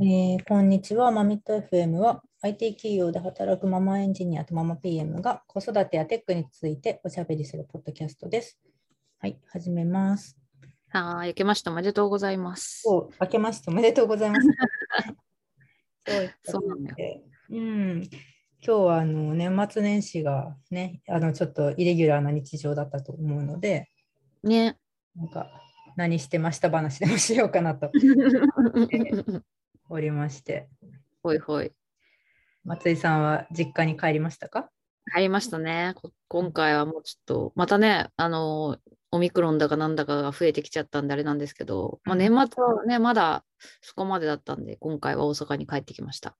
えーこんにちは。マミット FM は IT 企業で働くママエンジニアとママ PM が子育てやテックについておしゃべりするポッドキャストです。はい、始めます。はい、明けましておめでとうございます。お明けましておめでとうございます。そうなんだよでうん、今日はあの年末年始がね、あのちょっとイレギュラーな日常だったと思うので、ね。なんか何してました話でもしようかなと おりまして、ほいほい。松井さんは実家に帰りましたか？入りましたね。こ今回はもうちょっと、またね、あの、オミクロンだかなんだかが増えてきちゃったんであれなんですけど、まあ、うん年末はね、まだそこまでだったんで、今回は大阪に帰ってきました。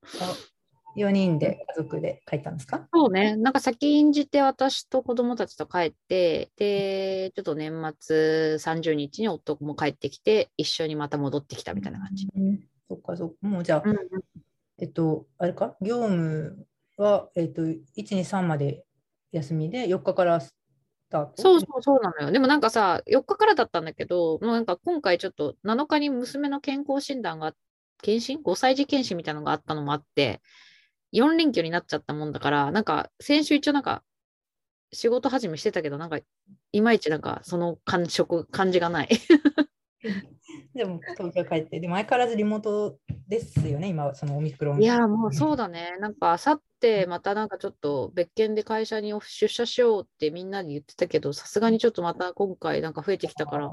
4人で家族で帰ったんですか？そうね、なんか先んじて私と子供たちと帰って、で、ちょっと年末30日に夫も帰ってきて、一緒にまた戻ってきたみたいな感じ。うんそっかそっか。もうじゃあ、うんえっと、あれか、業務は、えっと、1、2、3まで休みで、4日からスタート？そうそうそうなのよ。でもなんかさ、4日からだったんだけど、もうなんか今回ちょっと7日に娘の健康診断が、検診 ?5 歳児検診みたいなのがあったのもあって、4連休になっちゃったもんだから、なんか先週一応なんか仕事始めしてたけど、なんかいまいちなんかその感触、感じがない。でも、東京帰って、でも相変わらずリモートですよね、今はそのオミクロン。いや、もうそうだね。なんかあさってまたなんかちょっと別件で会社に出社しようってみんなに言ってたけど、さすがにちょっとまた今回なんか増えてきたから、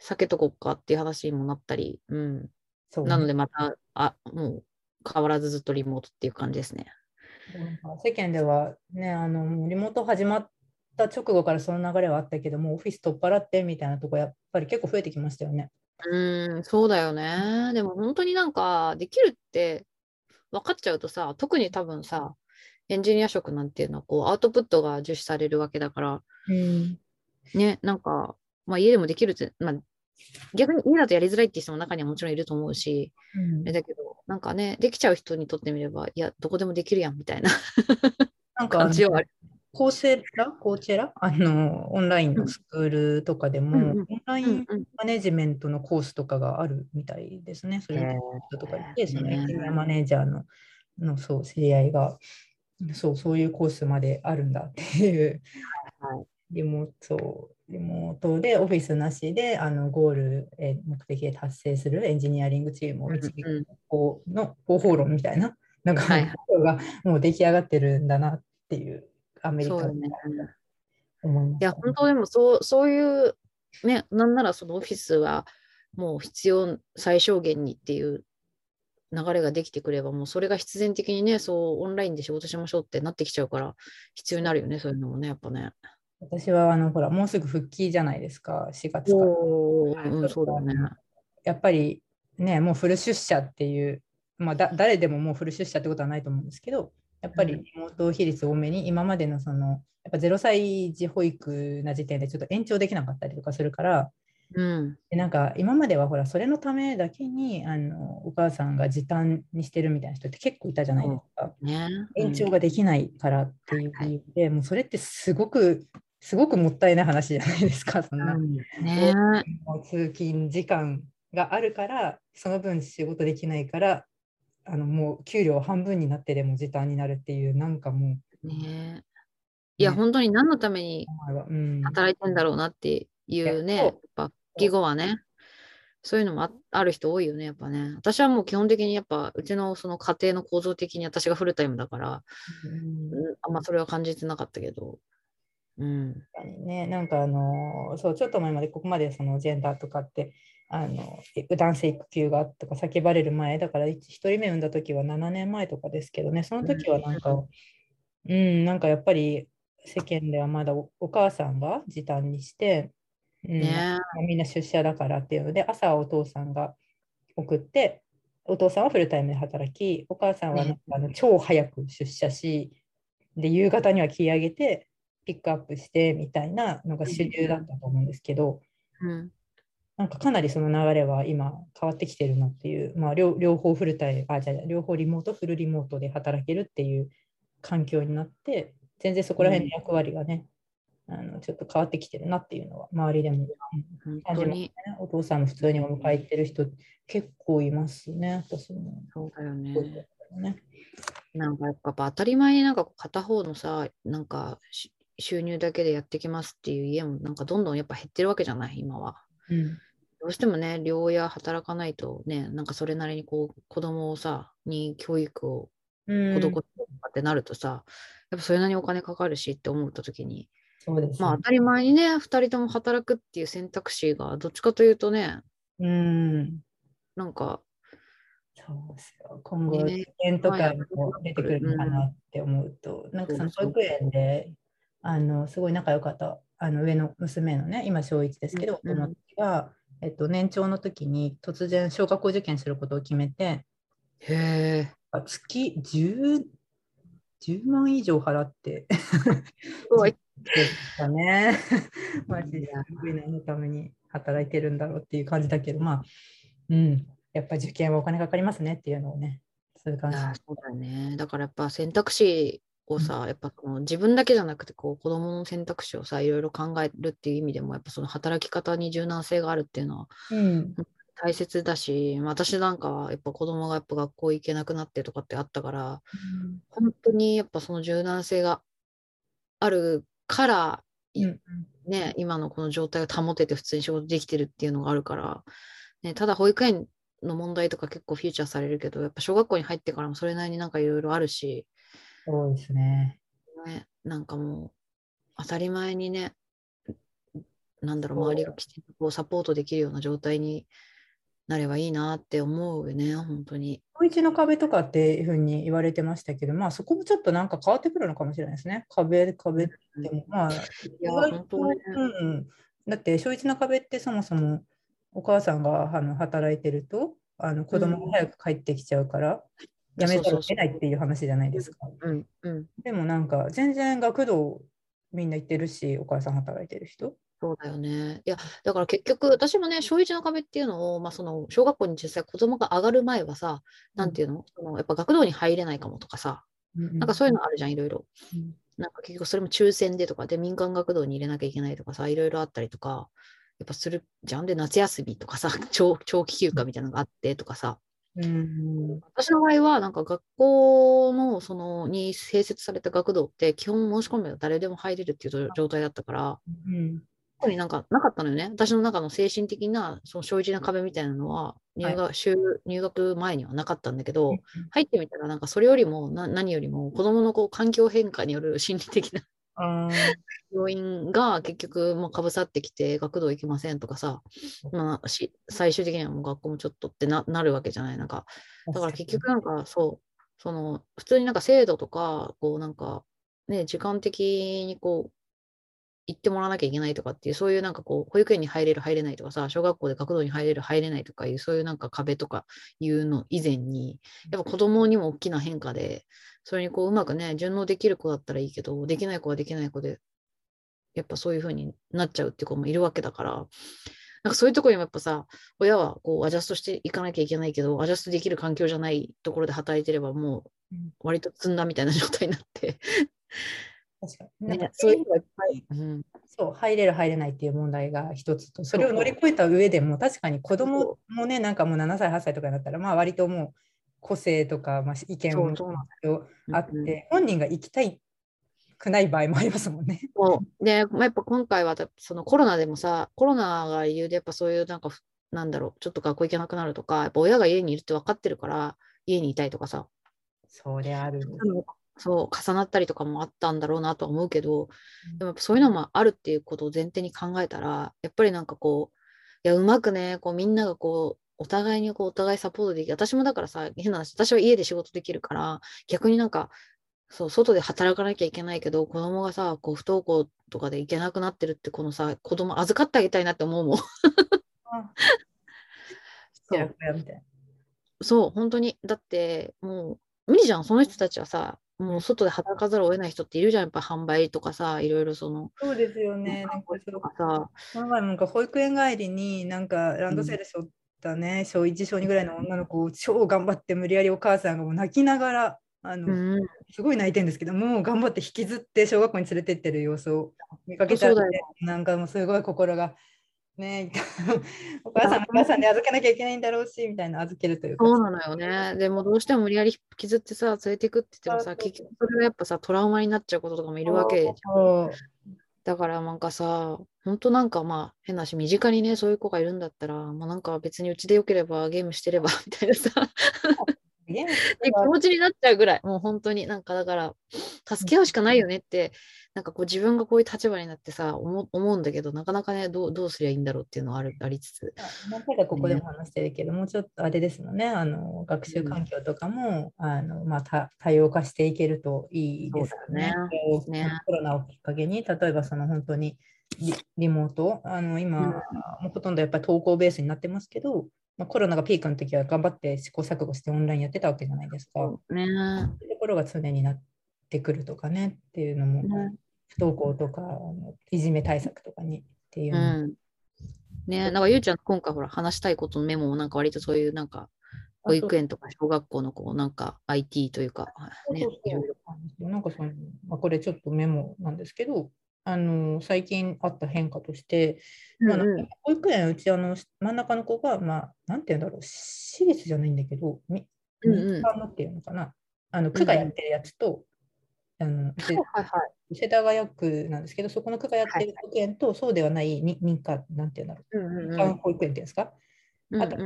避けとこっかっていう話にもなったり、うん。そうねなのでまた、あ、もう変わらずずっとリモートっていう感じですね。世間ではね、あのリモート始まった直後からその流れはあったけども、オフィス取っ払ってみたいなとこ、やっぱり結構増えてきましたよね。うん、そうだよね。でも本当になんかできるって分かっちゃうとさ、特に多分さ、エンジニア職なんていうのはこうアウトプットが重視されるわけだから、うん、ね、なんか、まあ家でもできるって、まあ逆に家だとやりづらいって人も中にはもちろんいると思うし、あれだけど、なんかね、できちゃう人にとってみれば、いや、どこでもできるやんみたいななんか 感じはある。コーセラ、コーチェラ？あの、オンラインのスクールとかでも、うんうん。オンラインうんうん。マネジメントのコースとかがあるみたいですね。それで人とかいて、そのエねンジニアマネージャーののそう知り合いが、そう、そういうコースまであるんだっていう、はいリモート、リモートでオフィスなしであのゴール、えー目的で達成するエンジニアリングチームを導うんうんく方法の方法論みたいな、なんか、はいはい。がもう出来上がってるんだなっていう、アメリカね。思いましたいや、本当でもそう、そういう、ね、なんならそのオフィスはもう必要最小限にっていう流れができてくれば、もうそれが必然的にね、そうオンラインで仕事しましょうってなってきちゃうから、必要になるよね、そういうのもね、やっぱね。私はあのほらもうすぐ復帰じゃないですか、4月から。うん、そうだね。やっぱりね、もうフル出社っていう、まあ、だ誰でももうフル出社ってことはないと思うんですけど、やっぱりうんリモート比率多めに、今までのその、やっぱ0歳児保育な時点でちょっと延長できなかったりとかするから、うん。でなんか今まではほら、それのためだけにあのお母さんが時短にしてるみたいな人って結構いたじゃないですか。ね。延長ができないからっていう理由で、もうそれってすごく、すごくもったいない話じゃないですか、そんな。うんね通勤時間があるから、その分仕事できないから、あのもう給料半分になってでも時短になるっていう、なんかもねいや、ね。本当に何のために働いてんだろうなっていうね、う。やっぱ、義語はね、そういうのもあある人多いよね、やっぱね。私はもう基本的にやっぱ、うちのその家庭の構造的に私がフルタイムだから、うん。うん。あんまそれは感じてなかったけど、うん。ね、なんかあのそう、ちょっと前までここまでそのジェンダーとかって、あのえ男性育休がとか叫ばれる前、だから1人目産んだ時は7年前とかですけどね、その時はなんか、ううん、なんかやっぱり世間ではまだおお母さんが時短にして、うんみんな出社だからっていうので、朝はお父さんが送って、お父さんはフルタイムで働き、お母さんはなんかあの超早く出社し、で、夕方には切り上げて、ピックアップしてみたいなのが主流だったと思うんですけど、うん。なんかかなりその流れは今変わってきてるなっていう、まあ、両両方フルタイム、あ、じゃあ両方リモート、フルリモートで働けるっていう環境になって、全然そこら辺の役割がね、あのちょっと変わってきてるなっていうのは周りでも、本感じますね当に。お父さんも普通にお迎え行ってる人結構いますね私も。そうだよね。ねなんかやっぱ当たり前になんか片方のさ、なんかし収入だけでやってきますっていう家もなんかどんどんやっぱ減ってるわけじゃない、今は。うん。どうしてもね、両親働かないとね、なんかそれなりにこう子供をさ、に教育をうん。施すとかってなるとさ、やっぱそれなりにお金かかるしって思った時に、そうです、まあ当たり前にね、2人とも働くっていう選択肢がどっちかというとね、うん。なんか、そうですよ。今後、ね受験とかはいも出てくるのかなって思うと、なんかその保育園で、あのすごい仲良かったあの上の娘のね、今小1ですけど、友達が、えっと、年長の時に突然小学校受験することを決めて、へえ、月 10, 10万以上払って、すごい。ね。マジですごい何のために働いてるんだろうっていう感じだけど、まあ、うん、やっぱ受験はお金かかりますねっていうのをね、そういう感じ。そうだよね。だからやっぱ選択肢をさ、やっぱその自分だけじゃなくてこう子供の選択肢をさ、いろいろ考えるっていう意味でも、やっぱその働き方に柔軟性があるっていうのはうん、大切だし、私なんかはやっぱ子供がやっぱ学校行けなくなってとかってあったから、本当にやっぱその柔軟性があるから、いうん。ね、今のこの状態を保てて普通に仕事できてるっていうのがあるから、ね、ただ保育園の問題とか結構フィーチャーされるけど、やっぱ小学校に入ってからもそれなりになんかいろいろあるし、そうですね。ね、なんかもう当たり前にね、なんだろう、周りがきちんとこうサポートできるような状態になればいいなって思うよね、本当に。小一の壁とかっていうふうに言われてましたけど、まあそこもちょっとなんか変わってくるのかもしれないですね。壁、壁っても、まあ、いや、本当ね。うんうん、だって小一の壁ってそもそもお母さんがあの働いてるとあの子供が早く帰ってきちゃうから、やめざるを得ないっていう話じゃないですか。うんうん。でもなんか全然学童みんな行ってるし、お母さん働いてる人。そうだよね。いや、だから結局、私もね、小一の壁っていうのを、まあ、その小学校に実際子供が上がる前はさ、なんていうの、そのやっぱ学童に入れないかもとかさ、なんかそういうのあるじゃん、いろいろ。うんなんか結局それも抽選でとかで民間学童に入れなきゃいけないとかさ、いろいろあったりとか、やっぱするじゃん？で、夏休みとかさ、長長期休暇みたいなのがあってとかさ、うん。私の場合は、なんか学校のそのに併設された学童って、基本申し込めば誰でも入れるっていう状態だったから、うん。特になんかなかったのよね。私の中の精神的なその小一の壁みたいなのは入学,、就入学前にはなかったんだけど、入ってみたらなんかそれよりもな何よりも子供のこう環境変化による心理的なあー。要因が結局もうかぶさってきて学童行きませんとかさ、まあ、し最終的にはもう学校もちょっとってななるわけじゃない。なんかだから結局なんかそう、その普通になんか制度とか、こうなんかね、時間的にこう、行ってもらわなきゃいけないとかっていう、そういうなんかこう、保育園に入れる、入れないとかさ、小学校で学童に入れる、入れないとかいう、そういうなんか壁とかいうの以前に、やっぱ子供にも大きな変化で、それにこう、うまくね、順応できる子だったらいいけど、できない子はできない子で、やっぱそういう風になっちゃうって子もいるわけだから、なんかそういうところにもやっぱさ、親はこうアジャストしていかなきゃいけないけど、アジャストできる環境じゃないところで働いてれば、もううん。割と積んだみたいな状態になって、確かに。ね、そういうのがいっぱい、うん、そう入れる入れないっていう問題が一つとそれを乗り越えた上でも確かに子供もねなんかもう7歳8歳とかになったらまあ割ともう個性とか、まあ、意見をそうそうあって、うん本人が行きたいくない場合もありますもんね。で、まあ、やっぱ今回はそのコロナでもさ、コロナが理由でやっぱそういうなんかふ、なんだろう、ちょっと学校行けなくなるとか、やっぱ親が家にいるって分かってるから、家にいたいとかさ、そりゃある。そう、重なったりとかもあったんだろうなとは思うけど、でもやっぱそういうのもあるっていうことを前提に考えたら、やっぱりなんかこう、いや、うまくね、こうみんながこう、お互いにこうお互いサポートできる。私もだからさ、変な話、私は家で仕事できるから、逆になんか、そう、外で働かなきゃいけないけど、子供がさ、こう不登校とかで行けなくなってるって、このさ、子供預かってあげたいなって思うもん。そやこやみたいな。そう、本当に。だって、もう、無理じゃん、その人たちはさ、もう外で働かざるを得ない人っているじゃん、やっぱ販売とかさ、いろいろその、そうですよね。なんかさ、この前もなんか保育園帰りになんかランドセル背負ったね、小1小2ぐらいの女の子を超頑張って無理やりお母さんがもう泣きながらあの、うん、すごい泣いてるんですけどもう頑張って引きずって小学校に連れてってる様子を見かけたら、そうだよなんかもうすごい心が。ね、お母さんお母さんで預けなきゃいけないんだろうしみたいな預けるというかそうなのよね。でもどうしても無理やり引きずってさ、連れていくって言ってもさ、結局それがやっぱさ、トラウマになっちゃうこととかもいるわけじゃん。だからなんかさ、本当なんかまあ変なし、身近にね、そういう子がいるんだったら、もうなんか別にうちでよければゲームしてればみたいなさ、気持ちになっちゃうぐらい、もう本当になんかだから、助け合うしかないよねって、なんかこう自分がこういう立場になってさ、思思うんだけど、なかなかね、どうどうすりゃいいんだろうっていうのはあるありつつ。何回かここでも話してるけど、もうちょっとあれですもんね、あの学習環境とかも、あのまあ、多多様化していけるといいですよね。ね。コロナをきっかけに、例えばその本当にリリモート、あの今、うん。もうほとんどやっぱり投稿ベースになってますけど、まあ、コロナがピークの時は頑張って試行錯誤してオンラインやってたわけじゃないですか。ね。そういうところが常になってくるとかねっていうのも、ね不登校とかいじめ対策とかにっていううん。ねなんかゆうちゃん、今回ほら話したいことのメモもなんか割とそういうなんか保育園とか小学校のこうなんか IT というか、ねそうそうそう。なんかその、まあ、これちょっとメモなんですけど、あの最近あった変化として、まあうん。うん保育園うちあの真ん中の子が、まあ、なんて言うんだろう、私立じゃないんだけど、みうんうん。民間のっていうのかな、あの区がやってるやつと、あのうちはいはい。世田谷区なんですけど、そこの区がやってる保育園と、そうではないに民間、なんて言うんだろう、うんうん民間保育園っていうんですか、うんあと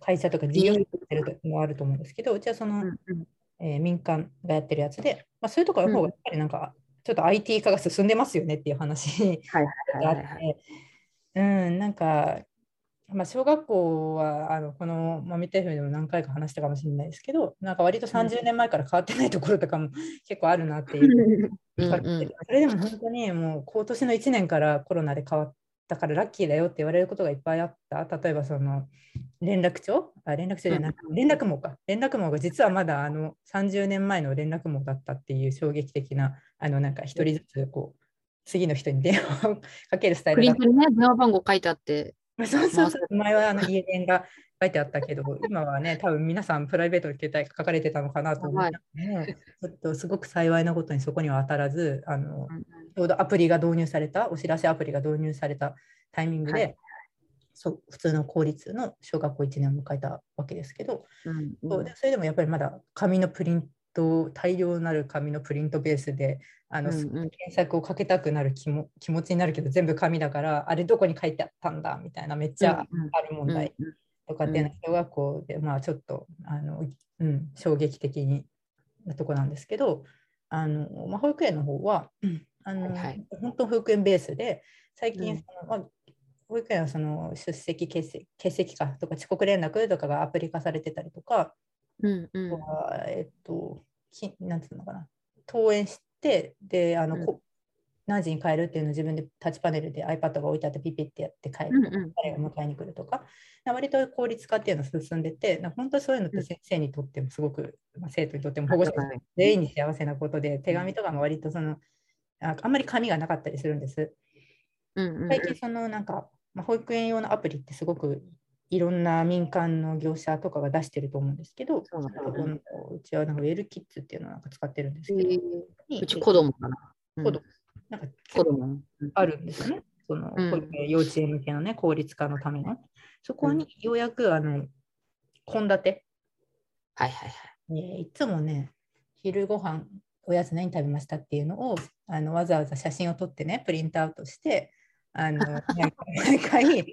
会社とか事業所やってるのもあると思うんですけど、うちはその、うんうん。えー民間がやってるやつで、まあ、そういうところの方がやっぱりなんか、ちょっと IT 化が進んでますよねっていう話はいがあっ。て、うん、なんか、まあ、小学校はあのこの、まあ、見た FM でも何回か話したかもしれないですけど、なんか割と30年前から変わってないところとかも結構あるなっていう。うんうんそれでも本当にもう今年の1年からコロナで変わったからラッキーだよって言われることがいっぱいあった。例えばその連絡帳？あ連絡帳じゃなくて連絡網か。連絡網が実はまだあの30年前の連絡網だったっていう衝撃的な、あのなんか一人ずつこう次の人に電話をかけるスタイプルだった。リントにね、電話番号書いてあって、そうそうそう。前はあの家電が書いてあったけど、今はね、多分皆さんプライベートの携帯が書かれてたのかなと思って、ね、ちょっとすごく幸いなことにそこには当たらず、あのうんちょうどアプリが導入された、お知らせアプリが導入されたタイミングで、はい。そう普通の公立の小学校1年を迎えたわけですけど、うん。そうでそれでもやっぱりまだ紙のプリント、大量なる紙のプリントベースで、あのうんうん。検索をかけたくなる気も気持ちになるけど、全部紙だから、あれどこに書いてあったんだみたいな、めっちゃうんうん。ある問題うんとかっていうのは小学校で、まあちょっとあの、うん、衝撃的になとこなんですけど、あのまあ、保育園の方は、うんあのはいはい。本当保育園ベースで、最近うん。その、まあ、保育園はその出席欠席、欠席かとか遅刻連絡とかがアプリ化されてたりとか、うんうん。えっと、きなんていうのかな、登園して、で、あの、うん。こ何時に帰るっていうのを自分でタッチパネルで iPad が置いてあってピピってやって帰るとか、うんうん。誰が迎えに来るとか、割と効率化っていうのが進んでて、本当にそういうのって先生にとってもすごく、まあ、生徒にとっても保護者全員に幸せなことで、手紙とかも割とその、ああんまり紙がなかったりするんです。うんうん。最近そのなんか、まあ、保育園用のアプリってすごくいろんな民間の業者とかが出してると思うんですけど、そうなんだそこのうちはなんかウェルキッズっていうのをなんか使ってるんですけど、えーうち子供かな。うん子供なんか子供。うんあるんですよね。その幼稚園向けのね、効率化のための。そこにようやくあの献立、はいはいはい。えーいつもね、昼ご飯おやつ何食べましたっていうのをあのわざわざ写真を撮ってね、プリントアウトして、あの 毎回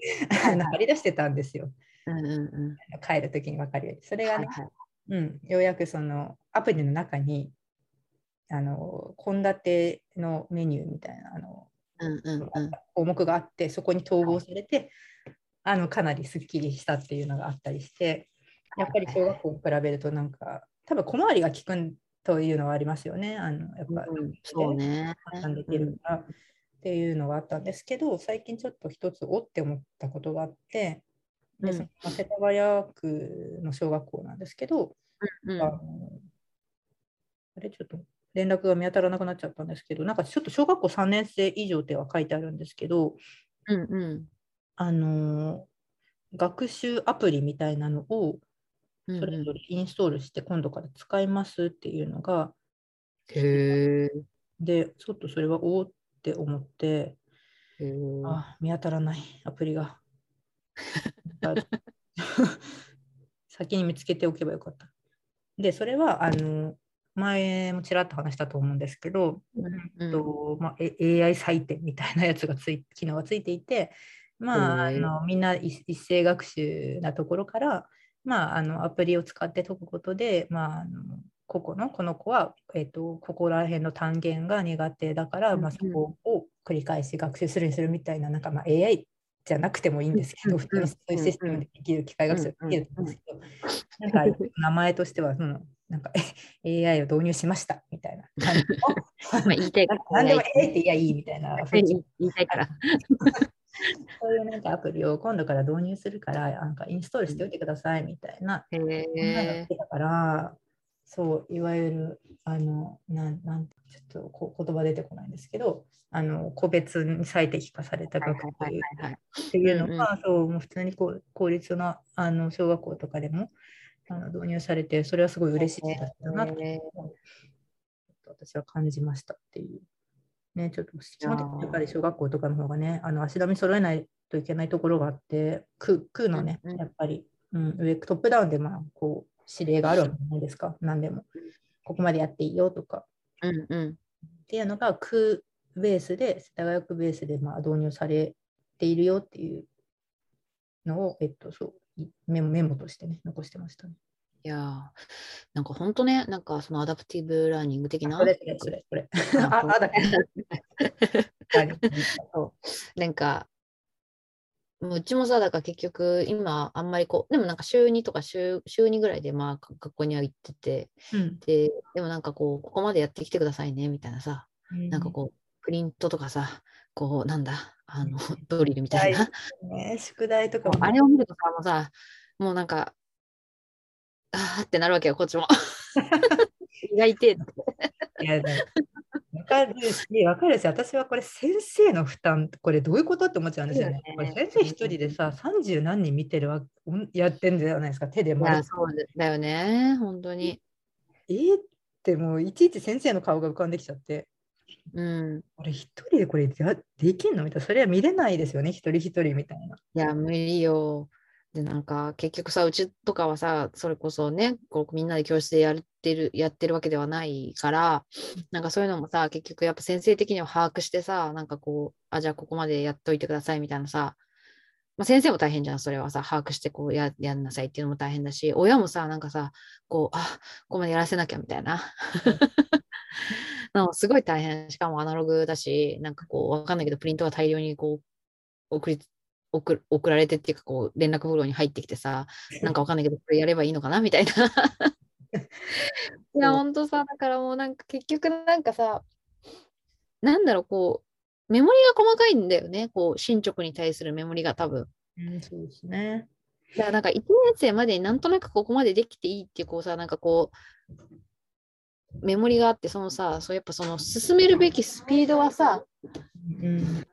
あの貼り出してたんですよ。うんうんうん。帰るときに分かるように。それがね、はいはい。うん、ようやくそのアプリの中にあの献立のメニューみたいなあのうんうんうん。項目があってそこに統合されてあのかなりすっきりしたっていうのがあったりしてやっぱり小学校に比べるとなんか多分小回りが利くというのはありますよねあのやっぱうんそうね。判断できるからっていうのがあったんですけど最近ちょっと一つおって思ったことがあってでうんそのまあ世田谷区の小学校なんですけど、うんあのあれちょっと連絡が見当たらなくなっちゃったんですけど、なんかちょっと小学校3年生以上っては書いてあるんですけど、うんうん。あの学習アプリみたいなのをうんそれぞれインストールして今度から使いますっていうのが、へえ。で、ちょっとそれはおおって思って、あ、見当たらないアプリが。あ 先に見つけておけばよかった。で、それは、あの、前もちらっと話したと思うんですけど、うんとまあ、え AI 採点みたいなやつがつい機能がついていて、まあ、あのみんな一一斉学習なところから、まあ、あのアプリを使って解くことで、まあ、あの個々のこの子は、えっとここら辺の単元が苦手だから、まあ、うんうんそこを繰り返し学習するにするみたいな、なんかまあ AI じゃなくてもいいんですけど、うん普通にそういうシステムでできる機械学習ができるんですけど、なんか名前としては、そのなんか AI を導入しましたみたいな感じの まあ言いたいかなんら。でも AI っていやいいみたいな、言いたいから。そういうなんかアプリを今度から導入するから、なんかインストールしておいてくださいみたいな、へそんなのえ来。てたから、そう、いわゆる、あの、なん、なんちょっとこう言葉出てこないんですけど、あの、個別に最適化されたはい学はいはい習はいはい。っていうのが、そう、もう普通にこう公立のあの小学校とかでもあの導入されて、それはすごい嬉しいだったなとへえ私は感じましたっていう。ね、ちょっと基本的にやっぱり小学校とかの方がね、あの足並み揃えないといけないところがあって、区区のね、やっぱり、うん、上トップダウンでまあこう指令があるわけじゃないですか、何でも。ここまでやっていいよとかうんうん。っていうのが区ベースで、世田谷区ベースでまあ導入されているよっていうのを、えっと、そういメモメモとしてね、残してましたね。いやーなんか本当ね、なんかその adaptive learning 的な。それ、それ、それ。ああ、あだ なんか、もううちもさ、だから結局、今、あんまりこう、でもなんか週2とか週週2ぐらいで、まあ、か学校には行ってて、うん。で、でもなんかこう、ここまでやってきてくださいね、みたいなさ、なんかこう、プリントとかさ、こう、なんだ、あの、ドリルみたいな。ね、宿題とかも。あれを見るとさ、もうさ、もうなんか、あーってなるわけよ、こっちも。意外て。いや、わかるし、わかるし、私はこれ先生の負担、これどういうことって思っちゃうんですよね。ねこれ先生一人でさ、30何人見てるわやってんじゃないですか、手でい丸や、そうだよね、本当に。えーってもういちいち先生の顔が浮かんできちゃって、うん。これ一人でこれやできんの？みたいな、それは見れないですよね、一人一人みたいな。いや、無理よ。で、なんか、結局さ、うちとかはさ、それこそね、こうみんなで教室でやってる、やってるわけではないから、なんかそういうのもさ、結局やっぱ先生的には把握してさ、なんかこう、あ、じゃあここまでやっといてくださいみたいなさ、まあ、先生も大変じゃん、それはさ、把握してこうややんなさいっていうのも大変だし、親もさ、なんかさ、こう、あ、ここまでやらせなきゃみたいな。なすごい大変、しかもアナログだし、なんかこう、わかんないけど、プリントが大量にこう、送り送送られてっていうかこう連絡フローに入ってきてさなんかわかんないけどこれやればいいのかな？みたいな。いやほんとさだからもうなんか結局なんかさなんだろうこうメモリが細かいんだよね。こう進捗に対するメモリが多分。うん、そうですね。だからなんか1年生までになんとなくここまでできていいっていうこうさなんかこうメモリがあってそのさそうやっぱその進めるべきスピードはさうん、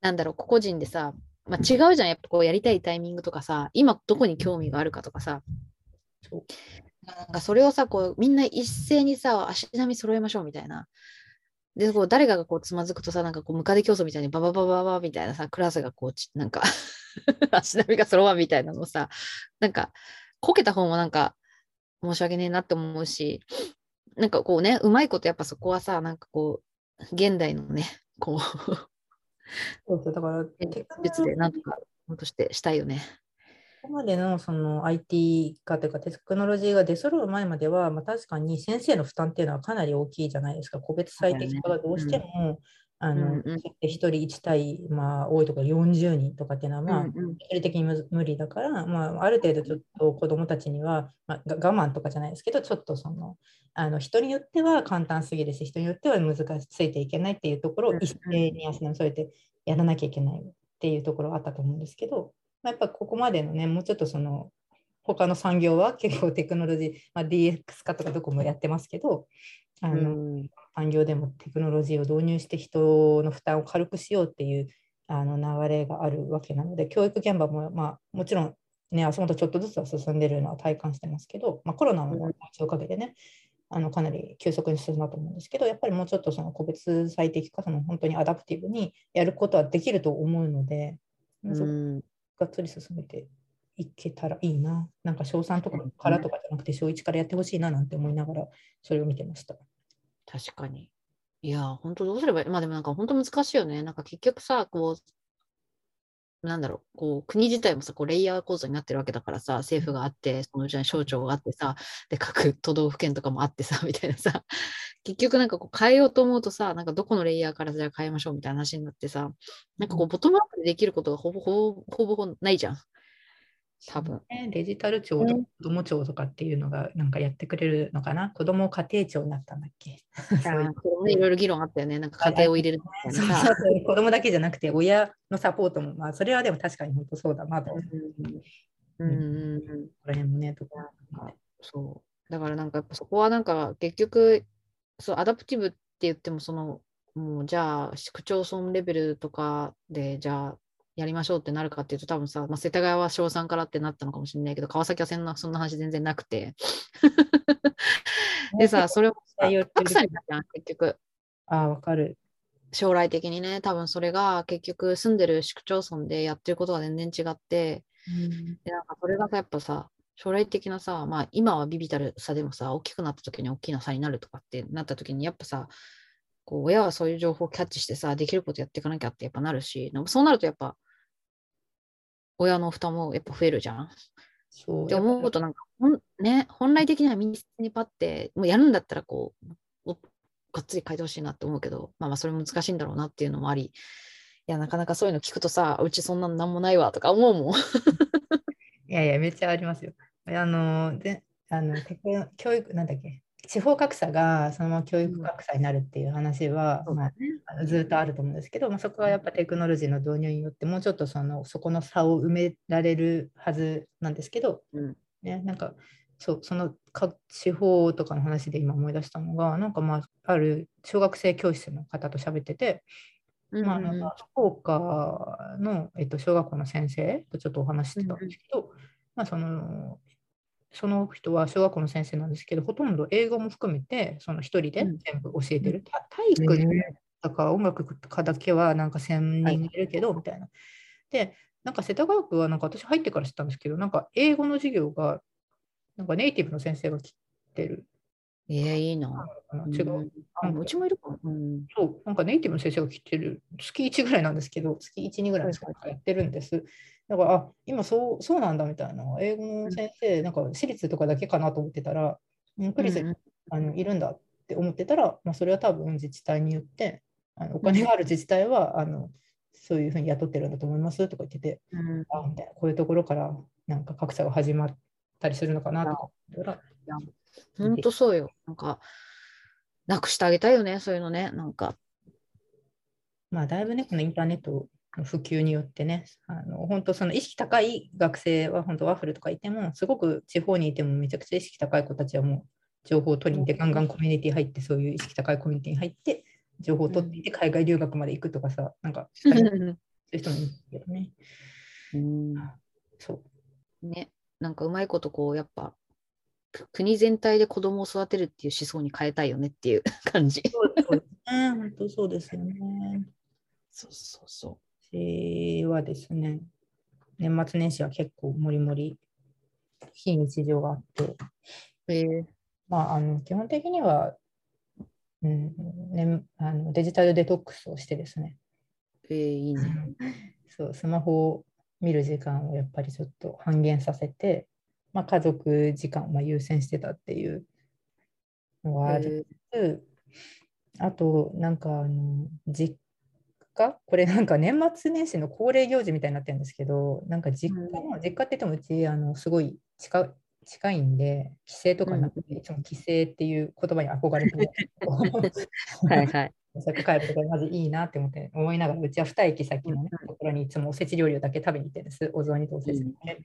なんだろう、個々人でさ、まあ、違うじゃん、やっぱこうやりたいタイミングとかさ、今どこに興味があるかとかさ、なんかそれをさ、こうみんな一斉にさ、足並み揃えましょうみたいな。で、こう誰かがこうつまずくとさ、なんかこうムカデ競争みたいにバババババみたいなさ、クラスがこうち、なんか 足並みが揃わんみたいなのをさ、なんかこけた方もなんか申し訳ねえなって思うし、なんかこうね、うまいことやっぱそこはさ、なんかこう、現代のね、こう、そうそうだから、術でなんとか、もとしてしたいよね。ここまでのその IT 化というかテクノロジーが出揃う前までは、まあ、確かに先生の負担っていうのはかなり大きいじゃないですか。個別最適化がどうしても、あのうんうん。1人1対、まあ、多いところ40人とかっていうのは、まあ、うんうん。物理的にむ無理だから、まあ、ある程度ちょっと子どもたちには、まあ、が我慢とかじゃないですけど、ちょっとそのあの人によっては簡単すぎるし、人によっては難しついていけないっていうところを一斉に足並み添えてやらなきゃいけないっていうところがあったと思うんですけど、まあ、やっぱここまでのね、もうちょっとその他の産業は結構テクノロジー、まあ、DX 化とかどこもやってますけど、あのうん。産業でもテクノロジーを導入して人の負担を軽くしようっていうあの流れがあるわけなので教育現場も、まあ、もちろんね、足元ちょっとずつは進んでるのは体感してますけど、まあ、コロナのおかげでね、あのかなり急速に進んだと思うんですけど、やっぱりもうちょっとその個別最適化、その本当にアダプティブにやることはできると思うので、うん。がっつり進めていけたらいいな。なんか小3とかからとかじゃなくて小1からやってほしいななんて思いながらそれを見てました。確かに。いや、本当どうすればいい？まあでもなんか本当難しいよね。なんか結局さ、こう、なんだろう、こう国自体もさ、こうレイヤー構造になってるわけだからさ、政府があって、そのうちに省庁があってさ、で、各都道府県とかもあってさ、みたいなさ、結局なんかこう変えようと思うとさ、なんかどこのレイヤーからじゃあ変えましょうみたいな話になってさ、なんかこうボトムアップでできることがほぼほぼほぼほぼないじゃん。多分。ねデジタル庁とか子ども庁とかっていうのがなんかやってくれるのかな？子ども家庭庁になったんだっけ？いろいろ議論あったよね。なんか家庭を入れるみたそいう。そう 子供だけじゃなくて親のサポートも、まあ、それはでも確かに本当そうだなと。こうんうんうんうんこら辺もね、とかそう。だからなんかそこはなんか結局、そう、アダプティブって言ってもその、もうじゃあ市区町村レベルとかでじゃあやりましょうってなるかっていうと多分さ、まあ、世田谷は小3からってなったのかもしれないけど、川崎はそんなそんな話全然なくて。でさ、それを格差になるじゃん、結局。ああ、わかる。将来的にね、多分それが結局住んでる市区町村でやってることが全然違って、で、なんかそれがさ、やっぱさ、将来的なさ、まあ今はビビたる差でもさ、大きくなった時に大きな差になるとかってなった時に、やっぱさ、こう親はそういう情報をキャッチしてさ、できることやっていかなきゃってやっぱなるし、そうなるとやっぱ、親の負担もやっぱ増えるじゃん。っそう。て思うとなんか、ほんね、本来的には民主にパって、もうやるんだったらこう、おがっつり変えてほしいなって思うけど、まあまあそれ難しいんだろうなっていうのもあり、いや、なかなかそういうの聞くとさ、うちそんなのなんもないわとか思うもん。いやいや、めっちゃありますよ。あの、で、あの、教育、なんだっけ、地方格差がそのまま教育格差になるっていう話は、まあ、あのずっとあると思うんですけど、まあ、そこはやっぱテクノロジーの導入によってもうちょっとそのそこの差を埋められるはずなんですけど、うん。ね、なんかそうそのか地方とかの話で今思い出したのがなんかまあある小学生教室の方と喋ってて、まあ、なんか福岡の、えっと、小学校の先生とちょっとお話ししてたんですけど、まあ、そのその人は小学校の先生なんですけど、ほとんど英語も含めて、その一人でうん全部教えてる。た体育とか音楽科だけはなんか1000人いるけど、みたいな。で、なんか世田谷区はなんか私入ってから知ったんですけど、なんか英語の授業が、なんかネイティブの先生が来てる。ええいいな。違う。うちもいるかも。うん。そう、なんかネイティブの先生が来てる、月1ぐらいなんですけど、月1、2ぐらいですかはいやってるんです。だから、あ、今そうそうなんだみたいな、英語の先生、なんか私立とかだけかなと思ってたら、うんクリス、うんうんあのいるんだって思ってたら、まあ、それは多分自治体によって、あのお金がある自治体は、あのそういうふうに雇ってるんだと思いますとか言ってて、うんあみたいなこういうところからなんか格差が始まったりするのかなとか本当そうよ。なんか、なくしてあげたいよね、そういうのね。なんか。まあ、だいぶね、このインターネットの普及によってね、あの本当その意識高い学生は本当ワッフルとかいても、すごく地方にいてもめちゃくちゃ意識高い子たちはもう情報を取りに行って、ガンガンコミュニティ入って、そういう意識高いコミュニティに入って、情報を取っていて、海外留学まで行くとかさ、なんか、そういう人もいるけどね。うんそう。ね、なんかうまいことこう、やっぱ、く国全体で子供を育てるっていう思想に変えたいよねっていう感じ。そうそうですね。本当そうですよね。そうそうそ私はですね、年末年始は結構もりもり非日常があって、う。えー、まあ、あの基本的には、うんね、あのデジタルデトックスをしてですね、えー、いいね。そうスマホを見る時間をやっぱりちょっと半減させて、まあ、家族時間をまあ優先してたっていうのがあるえあと、なんかあの、実家これなんか年末年始の恒例行事みたいになってるんですけど、なんか実家の、実家って言ってもうち、あの、すごい近い近いんで、帰省とかなくて、いつも帰省っていう言葉に憧れて、ー はいはい。大阪帰るとかまずいいなって思って思いながら、うちは2駅先の、ね、ところにいつもおせち料理をだけ食べに行ってるんです、お雑煮とおせち、ね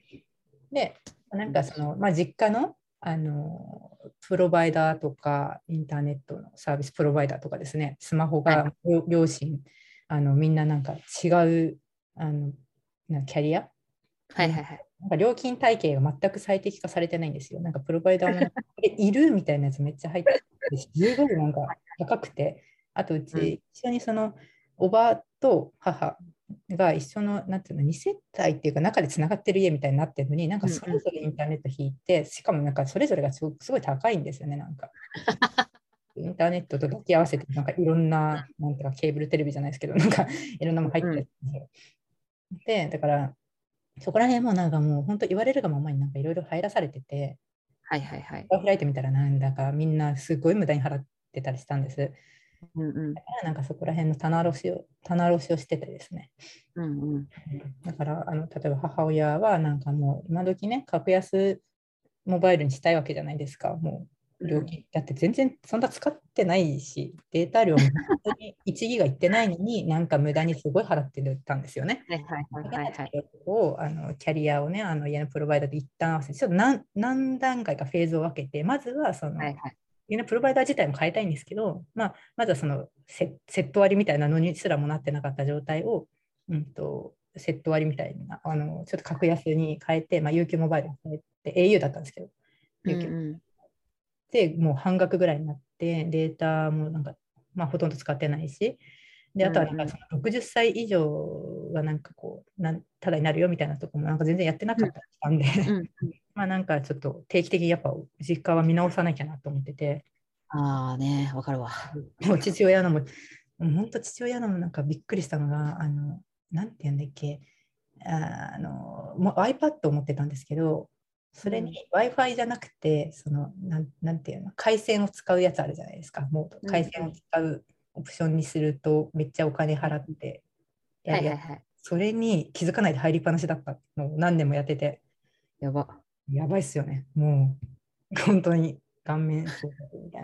で、なんかその、まあ、実家のあのプロバイダーとかインターネットのサービスプロバイダーとかですね、スマホが、両両親あのみんななんか違うあのなキャリア？はいはいはい。なんか料金体系が全く最適化されてないんですよ。なんかプロバイダーも いる？みたいなやつめっちゃ入ってて、すごいなんか高くて、あとううんち一緒にそのおばと母が一緒の、なんていうの、2世帯っていうか中でつながってる家みたいになってるのに、なんかそれぞれインターネット引いて、しかもなんかそれぞれがすごすごい高いんですよね、なんか。インターネットと抱き合わせて、なんかいろんな、なんていうかケーブルテレビじゃないですけど、なんかいろんなもの入ってるんでだから、そこら辺もなんかもう本当言われるがままになんかいろいろ入らされてて、はいはいはい。開いてみたらなんだかみんなすごい無駄に払ってたりしたんです。うんうんだからなんかそこら辺の棚卸しを棚卸しをしててですね。うんうんだからあの例えば母親はなんかもう今時ね、格安モバイルにしたいわけじゃないですか。もう料金、だって全然そんな使ってないし、データ量も本当に1ギガいってないのに、なんか無駄にすごい払ってたんですよね。はいはいはいはいはい。をあのキャリアをね、あの家のプロバイダーで一旦合わせて、ちょっと何何段階かフェーズを分けて、まずはその、はいはい家のプロバイダー自体も変えたいんですけど、まあ、まずはそのセセット割みたいなのにすらもなってなかった状態を、うん、とセット割みたいな、あのちょっと格安に変えて、まあ、UQ モバイルに変えて、au だったんですけど、うん UQ うんでもう半額ぐらいになって、データもなんか、まあ、ほとんど使ってないし、であとはなんかその60歳以上がなんかこうなんただになるよみたいなとこもなんか全然やってなかったんで、うん まあなんかちょっと定期的にやっぱ実家は見直さなきゃなと思ってて、ああね、わかるわ。もう父親のも、本当父親のもなんかびっくりしたのが、あの、なんて言うんだっけ、ああの、もう iPad を持ってたんですけど、それに Wi-Fi じゃなくて、その、なんなんていうの、回線を使うやつあるじゃないですか。もう回線を使うオプションにすると、めっちゃお金払ってやるやつはいはいはい。それに気づかないで入りっぱなしだったのを何年もやってて、やば。やばいっすよね。もう、本当に顔面。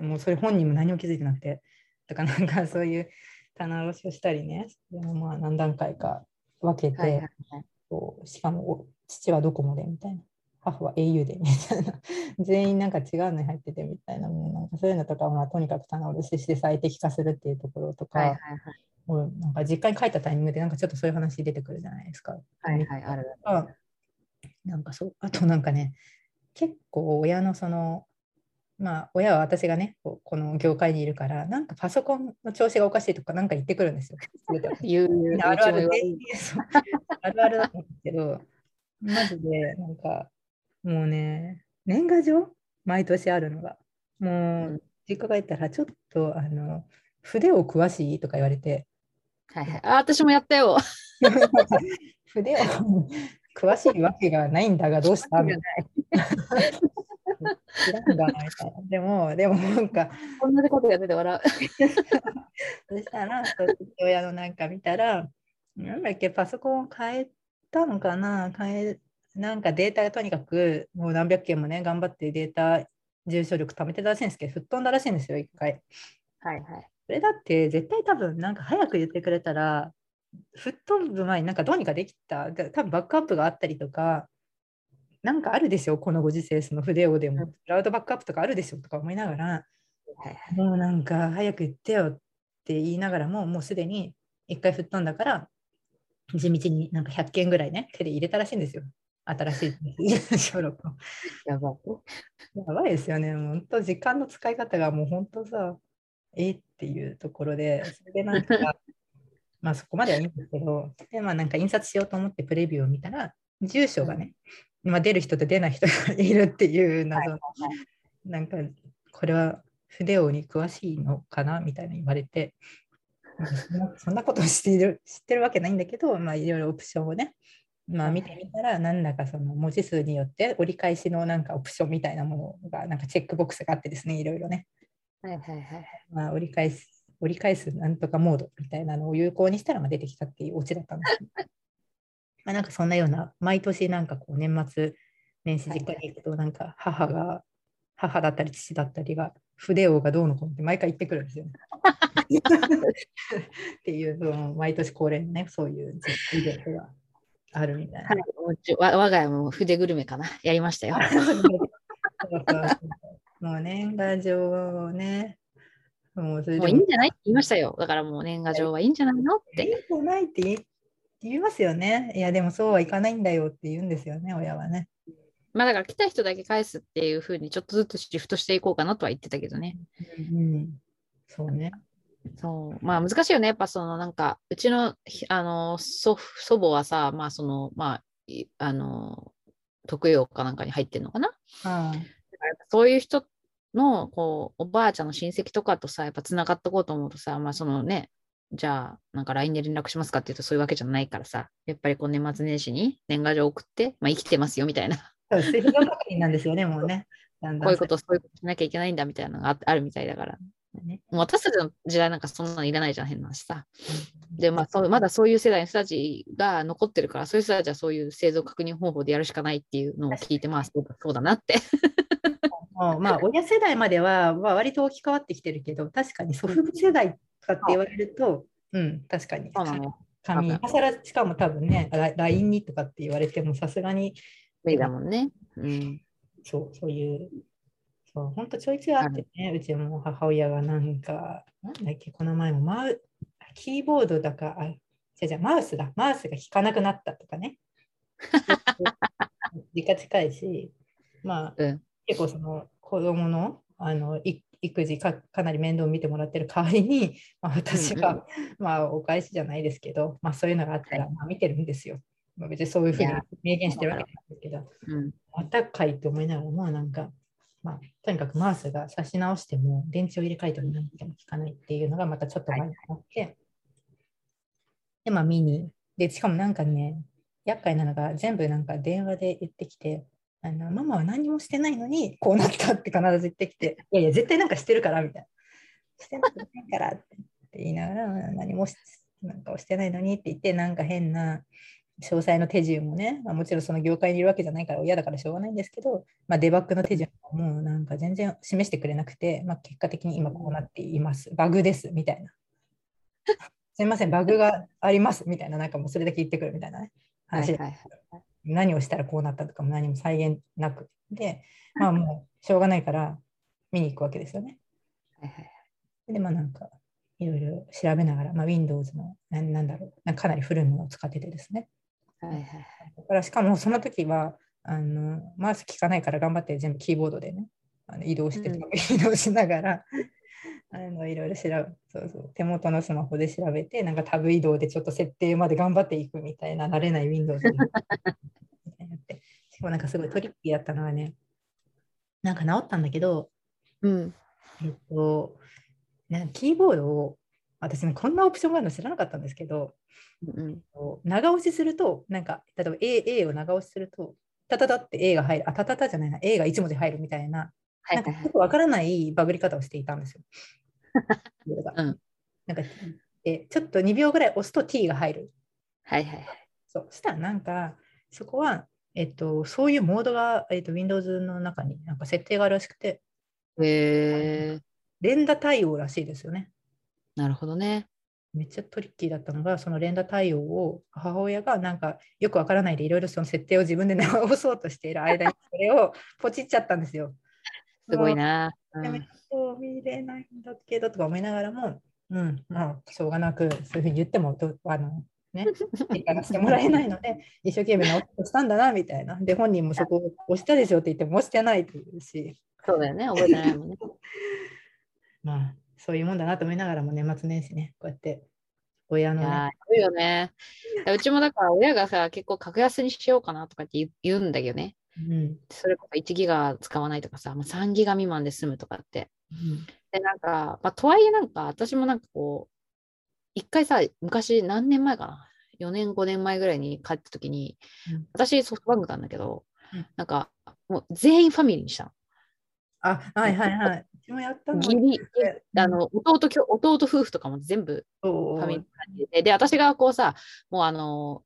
もうそれ本人も何も気づいてなくて。だからなんかそういう棚卸しをしたりね、でもまあ何段階か分けて、はいはいはい。こうしかもお父はドコモでみたいな。母は au でみたいな。全員なんか違うのに入っててみたいな。もうなんかそういうのとか、まあ、とにかく棚卸しして最適化するっていうところとか、はいはいはい。もうなんか実家に帰ったタイミングでなんかちょっとそういう話出てくるじゃないですか。はいはい、ある。あなんかそう、あとなんかね、結構親のその、まあ親は私がね、この業界にいるから、なんかパソコンの調子がおかしいとかなんか言ってくるんですよ。あるあるあるあるだったんですけど、マジでなんかもうね、年賀状？毎年あるのが。もう、うん実家帰ったらちょっとあの筆を詳しいとか言われて、はいはい。あ、私もやったよ。筆を詳しいわけがないんだがどうした？みたいな。知らんがないな。でも、でもなんか、こんなことやってて笑う。そしたら、父親のなんか見たら、なんだっけ、パソコンを変えたのかな？変え、なんかデータがとにかく、もう何百件もね、頑張ってデータ、重症力貯めてたらしいんですけど、吹っ飛んだらしいんですよ、一回。はいはい。それだって、絶対多分、なんか早く言ってくれたら、吹っ飛ぶ前になんかどうにかできた、だ多分バックアップがあったりとか、なんかあるでしょ、このご時世、その筆をでも、うんクラウドバックアップとかあるでしょとか思いながら。もうなんか早く言ってよって言いながらも、もうすでに一回吹っ飛んだから、地道になんか100件ぐらいね、手で入れたらしいんですよ。新しい小録を。やばい。やばいですよね。本当、時間の使い方がもう本当さ、えっていうところで、それでなんか、まあそこまではいいんですけど、で、まあなんか印刷しようと思ってプレビューを見たら、住所がね、まあ、出る人と出ない人がいるっていう謎の、なんか、これは筆王に詳しいのかなみたいな言われて、まあそんなことを知っている知ってるわけないんだけど、まあ、いろいろオプションをね、まあ、見てみたら、なんだかその文字数によって折り返しのなんかオプションみたいなものが、なんかチェックボックスがあってですね、いろいろね、はいはいはい。まあ、折り返す、折り返すなんとかモードみたいなのを有効にしたらまあ出てきたっていうオチだったんですけど。まあ、なんかそんなような、毎年なんかこう年末年始実家に行くと、なんか母が、母だったり父だったりが、筆王がどうのこうのって毎回言ってくるんですよね。っていう、その毎年恒例のね、そういうイベントがあるみたいな。はい、うちわ我が家も筆グルメかな。やりましたよ。もう年賀状をね、もうそれでもういいんじゃないって言いましたよ。だからもう年賀状はいいんじゃないのって。いいんじゃないって言言いますよね。いや、でもそうはいかないんだよって言うんですよね、親はね。まあだから来た人だけ返すっていうふうにちょっとずつシフトしていこうかなとは言ってたけどね。うん、うん、そうね。そう。まあ難しいよね。やっぱそのなんか、うちのひあの祖父祖母はさ、まあその、まあ、いあの、特養かなんかに入ってんのかな？あそういう人のこうおばあちゃんの親戚とかとさ、やっぱつながっとこうと思うとさ、まあそのね、じゃあ、なんか LINE で連絡しますかっていうとそういうわけじゃないからさ、やっぱりこう年末年始に年賀状送って、まあ生きてますよみたいな、あ、そう、水道確認なんですよね、もうね。だんだんこういうこと、そういうことしなきゃいけないんだみたいなのがああるみたいだから。ね。もう私たちの時代なんかそんなのいらないじゃん、変なしさ。で、まあそう、まだそういう世代の人たちが残ってるから、そういう人たちはそういう製造確認方法でやるしかないっていうのを聞いて、まあそうだそうだなって。まあ、親世代までは、まあ、割と置き換わってきてるけど、確かに祖父母世代とかって言われると、うん、確かに。紙、今更しかも多分ね、ラ LINE にとかって言われても、さすがに、無理だもんね。うん。そう、そういう、そう、本当ちょいちょいあってね、うちも母親がなんか、なんだっけ、この前もマウ、キーボードだか、あ、違う違う、マウスだ、マウスが弾かなくなったとかね。時価近いし、まあ、うん。結構その子供のあのい育児かかなり面倒を見てもらってる代わりに、まあ、私が、うんうまあ、お返しじゃないですけど、まあ、そういうのがあったら、はいまあ、見てるんですよ。まあ、別にそういうふうに明言してるわけなんですけど、うん。またかいと思いながら、まあなんか、まあ、とにかくマウスが差し直しても、電池を入れ替えても何ても効かないっていうのがまたちょっと前にあって、で、まあ見に、で、しかもなんかね、厄介なのが全部なんか電話で言ってきて、あのママは何もしてないのにこうなったって必ず言ってきて、いやいや、絶対なんかしてるからみたいな。してないからって言いながら、何もしなんかしてないのにって言って、なんか変な詳細の手順もね、まあ、もちろんその業界にいるわけじゃないから嫌だからしょうがないんですけど、まあ、デバッグの手順ももうなんか全然示してくれなくて、まあ、結果的に今こうなっています。バグですみたいな。すみません、バグがありますみたいな、なんかもうそれだけ言ってくるみたいなね。話ではいはいはい。何をしたらこうなったとかも何も再現なくで、まあもうしょうがないから見に行くわけですよね。はいはいで、まあなんかいろいろ調べながら、まあ、Windows のななんだろうなんかかなり古いものを使っててですね。はいはいだからしかもその時はあのマウス効かないから頑張って全部キーボードでねあの移動して、うん。移動しながらあのいろいろ調べそうそう手元のスマホで調べてなんかタブ移動でちょっと設定まで頑張っていくみたいな慣れない Windows に。しかもなんかすごいトリッキーだったのはねなんか直ったんだけどうん。えっとなんかキーボードを私ねこんなオプションがあるの知らなかったんですけどうん。長押しすると、なんか、例えば A, A を長押しすると、タタタって A が入る、あ、タタタじゃないな、A が1文字入るみたいな、なんかはいはいよくわからないバグり方をしていたんですよ。うんなんかでちょっと2秒ぐらい押すと T が入る。はいはいはい。そうそしたらなんか、そこは、えっと、そういうモードが、えっと、Windows の中になんか設定があるらしくて、へえ連打対応らしいですよね。なるほどね。めっちゃトリッキーだったのが、その連打対応を母親がなんかよくわからないでいろいろその設定を自分で直そうとしている間にそれをポチっちゃったんですよ。すごいな。うん、そう見れないんだけどとか思いながらも、うん、まあ、しょうがなく、そういうふうに言ってもど、あの、ね、結果がしてもらえないので、一生懸命直したんだな、みたいな。で、本人もそこを押したでしょって言っても押してないというし、そうだよね。覚えてないもんね。まあ、そういうもんだなと思いながらも、年末年始ね、こうやって、親の、いやーね、いいよね。うちもだから親がさ、結構格安にしようかなとかって言う言うんだけどね。うん、それこそ1ギガ使わないとかさ、まあ、3ギガ未満で済むとかって。うん、で、なんか、まあ、とはいえなんか、私もなんかこう、一回さ、昔何年前かな ?4 年、5年前ぐらいに帰った時に、うん私ソフトバンクなんだけど、うんなんか、もう全員ファミリーにしたの。あ、はいはいはい。うちもやったの。あの弟きょ弟夫婦とかも全部ファミリーで、で、私がこうさ、もうあの、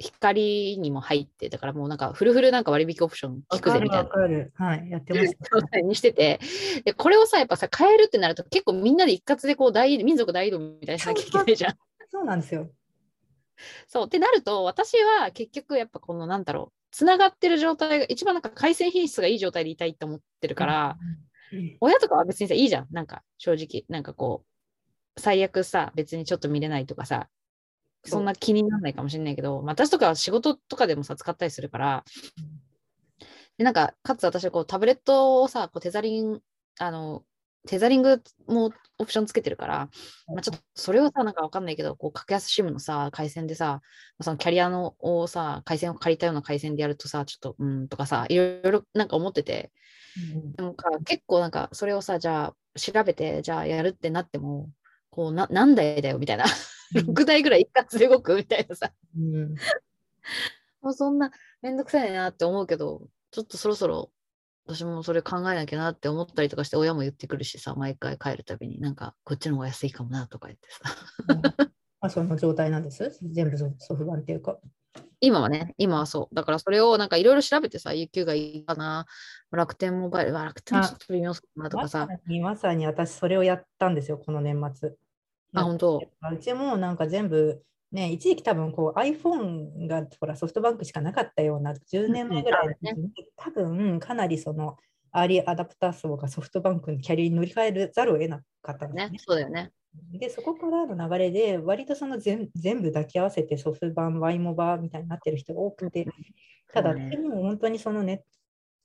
光にも入って、だからもうなんかフルフルなんか割引オプション聞くぜみたいな。はい、やってま にしてて、で、これをさ、やっぱさ、変えるってなると結構みんなで一括でこう大、民族大移動みたいにしなきゃいけないじゃん。そうなんですよ。そう。ってなると、私は結局やっぱこのなんだろう、つながってる状態が一番なんか回線品質がいい状態でいたいと思ってるから、うん、親とかは別にさ、いいじゃん。なんか正直、なんかこう、最悪さ、別にちょっと見れないとかさ、そんな気にならないかもしれないけど、私とかは仕事とかでもさ、使ったりするから、でなんか、かつ私はこうタブレットをさ、こうテザリング、あの、テザリングもオプションつけてるから、まあ、ちょっとそれをさ、なんかわかんないけど、こう格安 SIM のさ、回線でさ、そのキャリアのをさ、回線を借りたような回線でやるとさ、ちょっと、うんとかさ、いろいろなんか思ってて、なんか結構なんかそれをさ、じゃあ調べて、じゃあやるってなっても、こうな何台だよみたいな、6台ぐらい一括で動くみたいなさ、うん。もうそんなめんどくさいなって思うけど、ちょっとそろそろ私もそれ考えなきゃなって思ったりとかして、親も言ってくるしさ、毎回帰るたびに、なんかこっちの方が安いかもなとか言ってさ。まあ、その状態なんです。全部ソソフトバンっていうか。今はね、今はそう。だからそれをなんかいろいろ調べてさ、UQ がいいかな、楽天モバイル、は楽天もちょっと微妙かなとかまさまさに私それをやったんですよ、この年末。あ、本当。うちもなんか全部、ね、一時期多分こう iPhone がほらソフトバンクしかなかったような10年前ぐらいに、多分かなりそのアーリーアダプター層がソフトバンクのキャリアに乗り換えざるを得なかったんですね。ね。、そうだよね。で、そこからの流れで、割とその全全部抱き合わせてソフトバン、ワイモバみたいになってる人が多くて、ただ、でも本当にそのネッ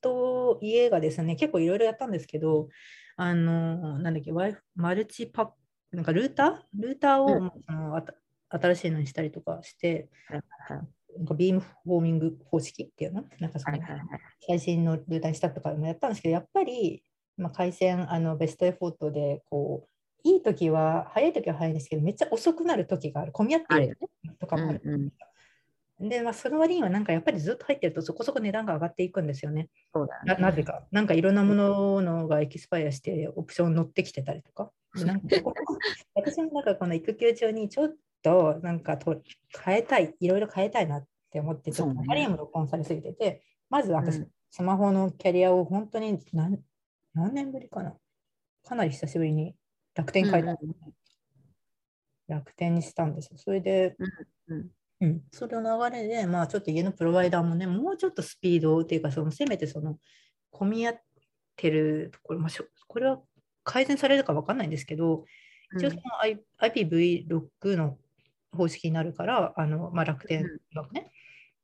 ト家がですね、結構いろいろやったんですけど、あの、なんだっけ、ワイマルチパック、なんかルーター？ルーターを、うん新しいのにしたりとかして、なんかビームフォーミング方式っていうの？なんかその。最新のルーターにしたとかもやったんですけど、やっぱり、まあ、回線、あのベストエフォートで、こう、いい時は、早い時は早いんですけど、めっちゃ遅くなる時がある、混み合ってるとかもある。うんうんで、まあ、その割には、なんかやっぱりずっと入ってると、そこそこ値段が上がっていくんですよね。そうだよね。ななぜか。なんかいろんなもののがエキスパイアして、オプション乗ってきてたりとか。でなんか 私もなんかこの育休中にちょっとなんかと変えたい、いろいろ変えたいなって思って、ちょっとあまりにも録音されすぎてて、まず私、うん。スマホのキャリアを本当に何何年ぶりかな？かなり久しぶりに楽天変えた、うんうん。楽天にしたんですよ。それで、うんうん、それの流れで、まあ、ちょっと家のプロバイダーもね、もうちょっとスピードっていうか、そのせめてその混み合ってるところ、まあ、しょこれは改善されるか分かんないんですけど、一応その I- IPv6 の方式になるから、あのまあ、楽天がね、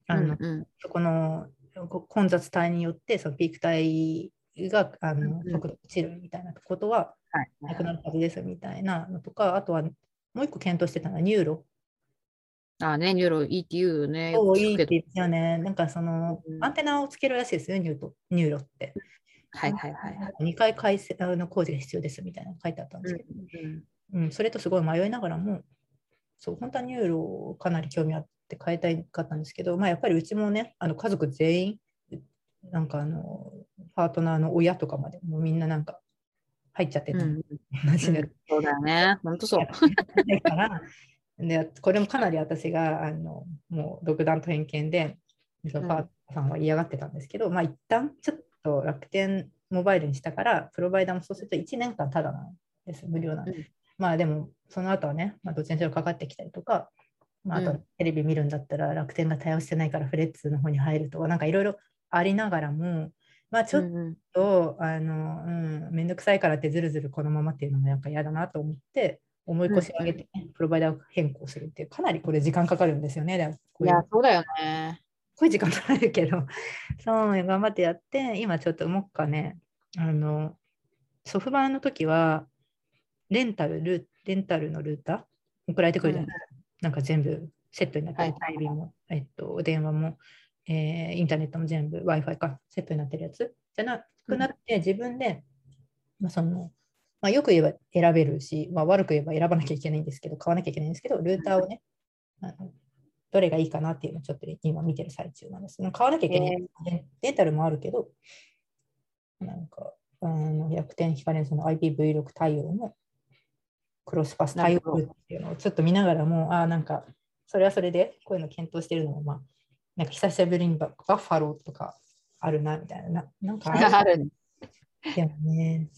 あのうんうんそこのこ混雑帯によって、そのピーク帯があのうん速度落ちるみたいなことははいなくなるはずですみたいなのとか、あとはもう一個検討してたのは NURO。あね、 NURO いいって言うよね。よそういいって言ってよね。なんかその、うんアンテナをつけるらしいですよ、ニュート NURO って。はいはいはいはい。2回改正あの工事が必要ですみたいなの書いてあったんですけど、うんうんそれとすごい迷いながらも、そう、本当は NURO をかなり興味あって変えたいかったんですけど、まあ、やっぱりうちもね、あの家族全員、なんかあの、パートナーの親とかまで、もうみんななんか入っちゃってた、うん同じでうんそうだよね。本当そう。だから。でこれもかなり私があのもう独断と偏見で、そのパートナーさんは嫌がってたんですけど、まあ一旦ちょっと楽天モバイルにしたから、プロバイダーもそうすると1年間ただなんです、無料なんで。うんまあでも、その後はね、まあ、どっちにしろかかってきたりとか、まあ、あとうんテレビ見るんだったら楽天が対応してないからフレッツの方に入るとか、なんかいろいろありながらも、まあちょっうんうんと、あの、うん、めんどくさいからってずるずるこのままっていうのもなんか嫌だなと思って、思い越し上げて、ねプロバイダー変更するっていう、かなりこれ時間かかるんですよね。だからこういういや、そうだよね。こういう時間取られるけど、そう、頑張ってやって、今ちょっともっかね、あの、ソフバンの時は、レンタル、ルーレンタルのルーター？送られてくるじゃない？ですか。なんか全部セットになってる、はいテレビも、えっと、電話も、えーインターネットも全部 Wi-Fi か、セットになってるやつ？じゃなくなって、自分で、まあ、その、まあ、よく言えば選べるし、まあ、悪く言えば選ばなきゃいけないんですけど、買わなきゃいけないんですけど、ルーターをね、あのどれがいいかなっていうのをちょっと今見てる最中なんです。買わなきゃいけない。レレンタルもあるけど、なんか、あの楽天光のその IPv6 対応のクロスパス対応っていうのをちょっと見ながらも、ああ、なんか、それはそれでこういうの検討してるのも、まあ、なんか久しぶりにババッファローとかあるなみたいな。ななんかあ あるね。るよね。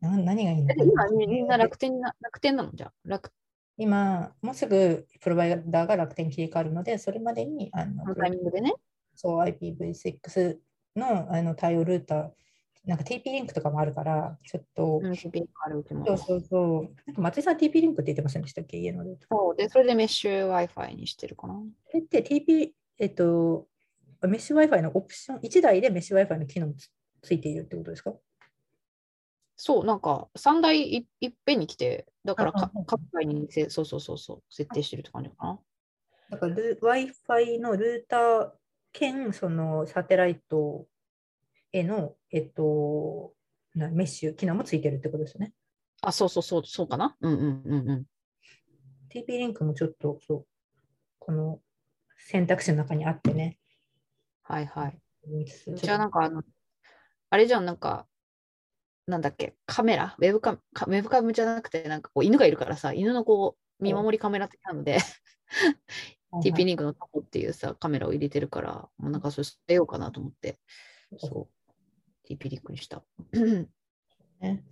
な何がいい今みんな楽天な楽天なの？じゃあ楽今、もうすぐプロバイダーが楽天切り替わるので、それまでにあののタイミングでね。そう IPv6 のあの対応ルーターなんか TP リンクとかもあるから、ちょっと、うん、TP リンクあるうちもそうそうそう。なんか松井さん TP リンクって言ってませんでしたっけ？家のルート。そうで、それでメッシュ Wi-Fi にしてるかな。これって TP、えっと、メッシュ Wi-Fi のオプション、1台でメッシュ Wi-Fi の機能もつついているってことですか？そう、なんか3台いいっぺんに来て、だからか各台にせそうそうそうそう設定してるって感じかな。だからル Wi-Fi のルーター兼そのサテライトへの、えっと、なメッシュ機能もついてるってことですよね。あ、そうそうそう、そうかな？うんうんうんうん。TP リンクもちょっとそう、この選択肢の中にあってね。はいはい。じゃあなんかあの、あれじゃん、なんか、なんだっけ、カメラ？ウェブカかウェブカムじゃなくて、なんかこう犬がいるからさ、犬のこう見守りカメラ的なので、TP リンクのタコっていうさ、カメラを入れてるから、もうなんかそれ捨てようかなと思って、そう、リンクにした。ね。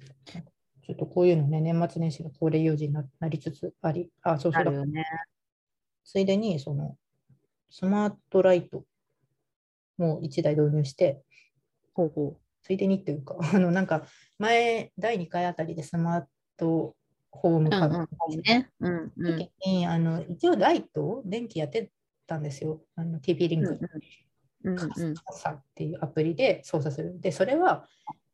ちょっとこういうのね、年末年始の恒例行事にななりつつあり、あ、そうそうだね。ついでに、その、スマートライトも1台導入して、ほうほついでにっていうか、あの、なんか、前、第2回あたりでスマートホームう。うんうん。ね。うんうん。時に、あの、一応ライト、電気やってたんですよ。あの TP リンク。うんうん。カサっていうアプリで操作する。で、それは、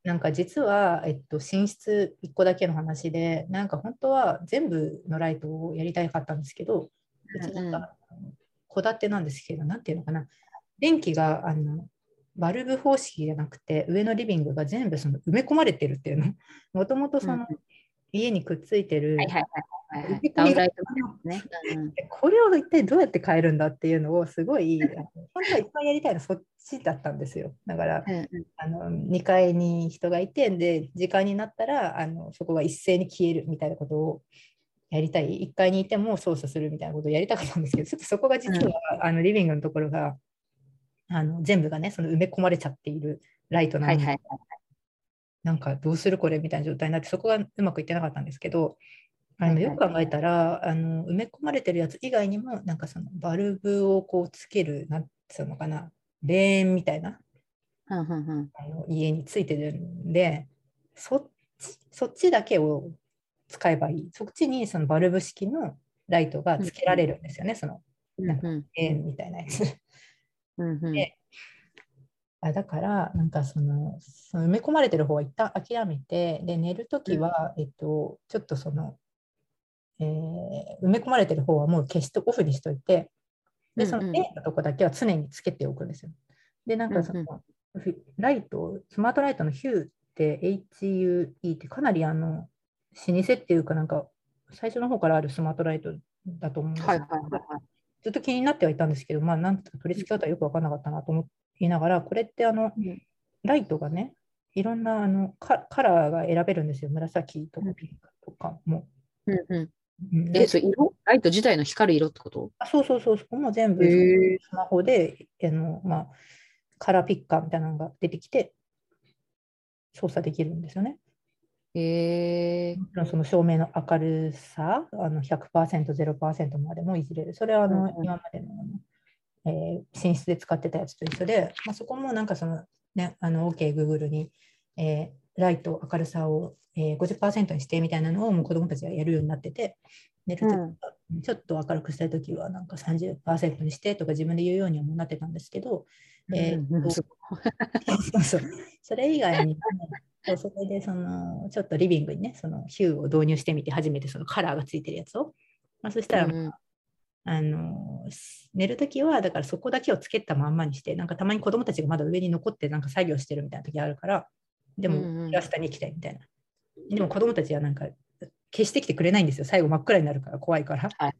なんか実は、えっと、寝室1個だけの話で、なんか本当は全部のライトをやりたかったんですけど、うちなんか戸建てなんですけど、なんていうのかな、電気があのバルブ方式じゃなくて、上のリビングが全部その埋め込まれてるっていうの。もともとそのうん家にくっついてる、はいはいはいね。うん。うん。これを一体どうやって変えるんだっていうのをすごい、本当は一番やりたいのはそっちだったんですよ。だから、うんうん。あの2階に人がいてで時間になったらあのそこが一斉に消えるみたいなことをやりたい。1階にいても操作するみたいなことをやりたかったんですけどちょっとそこが実は、あのリビングのところがあの全部がねその埋め込まれちゃっているライトなので、はいはいなんかどうするこれみたいな状態になってそこがうまくいってなかったんですけどあのよく考えたらあの埋め込まれてるやつ以外にもなんかそのバルブをこうつけるなんつうのかなレーンみたいなうんうんうん。あの家についてるんでそっちそっちだけを使えばいい。そっちにそのバルブ式のライトがつけられるんですよね、そのうんうん。レーンみたいなやつ。うんうん。であだからなんかそのその埋め込まれてる方は一旦諦めてで寝るときは、えっと、ちょっとその、えー埋め込まれてる方はもう消してオフにしといてでそのうんうんレーンのとこだけは常につけておくんですよ。でなんかその、ライトスマートライトのヒューって HUE ってかなりあの老舗っていうかなんか最初の方からあるスマートライトだと思うんですよはいはいはいはい。ずっと気になってはいたんですけど、まあ、なんとか取り付け方はよく分からなかったなと思いながら、これってあの、うんライトがね、いろんなあのカカラーが選べるんですよ。紫とかピンクとかも。うんうんうんえ、それ色？ライト自体の光る色ってこと？あそうそうそう、そこも全部スマホであの、まあ、カラーピッカーみたいなのが出てきて、操作できるんですよね。へえもちろんその照明の明るさ、あの100%、0%までもいじれる。それはあの、うんうん今までの、えー寝室で使ってたやつと一緒で、まあ、そこもなんかその、ね、あの OK、Google に、えーライト、明るさを、えー50%にしてみたいなのをもう子どもたちがやるようになってて、ちょっと明るくしたいときはなんか30%にしてとか自分で言うようにはもうなってたんですけど、えそうそうそれ以外にも、そうそれでそのちょっとリビングにね、そのヒューを導入してみて、初めてそのカラーがついてるやつを。まあ、そしたら、うんあの寝るときは、だからそこだけをつけたまんまにして、なんかたまに子供たちがまだ上に残ってなんか作業してるみたいな時あるから、でも、うんうん明日に行きたいみたいな。でも子供たちはなんか消してきてくれないんですよ。最後真っ暗になるから怖いから。はい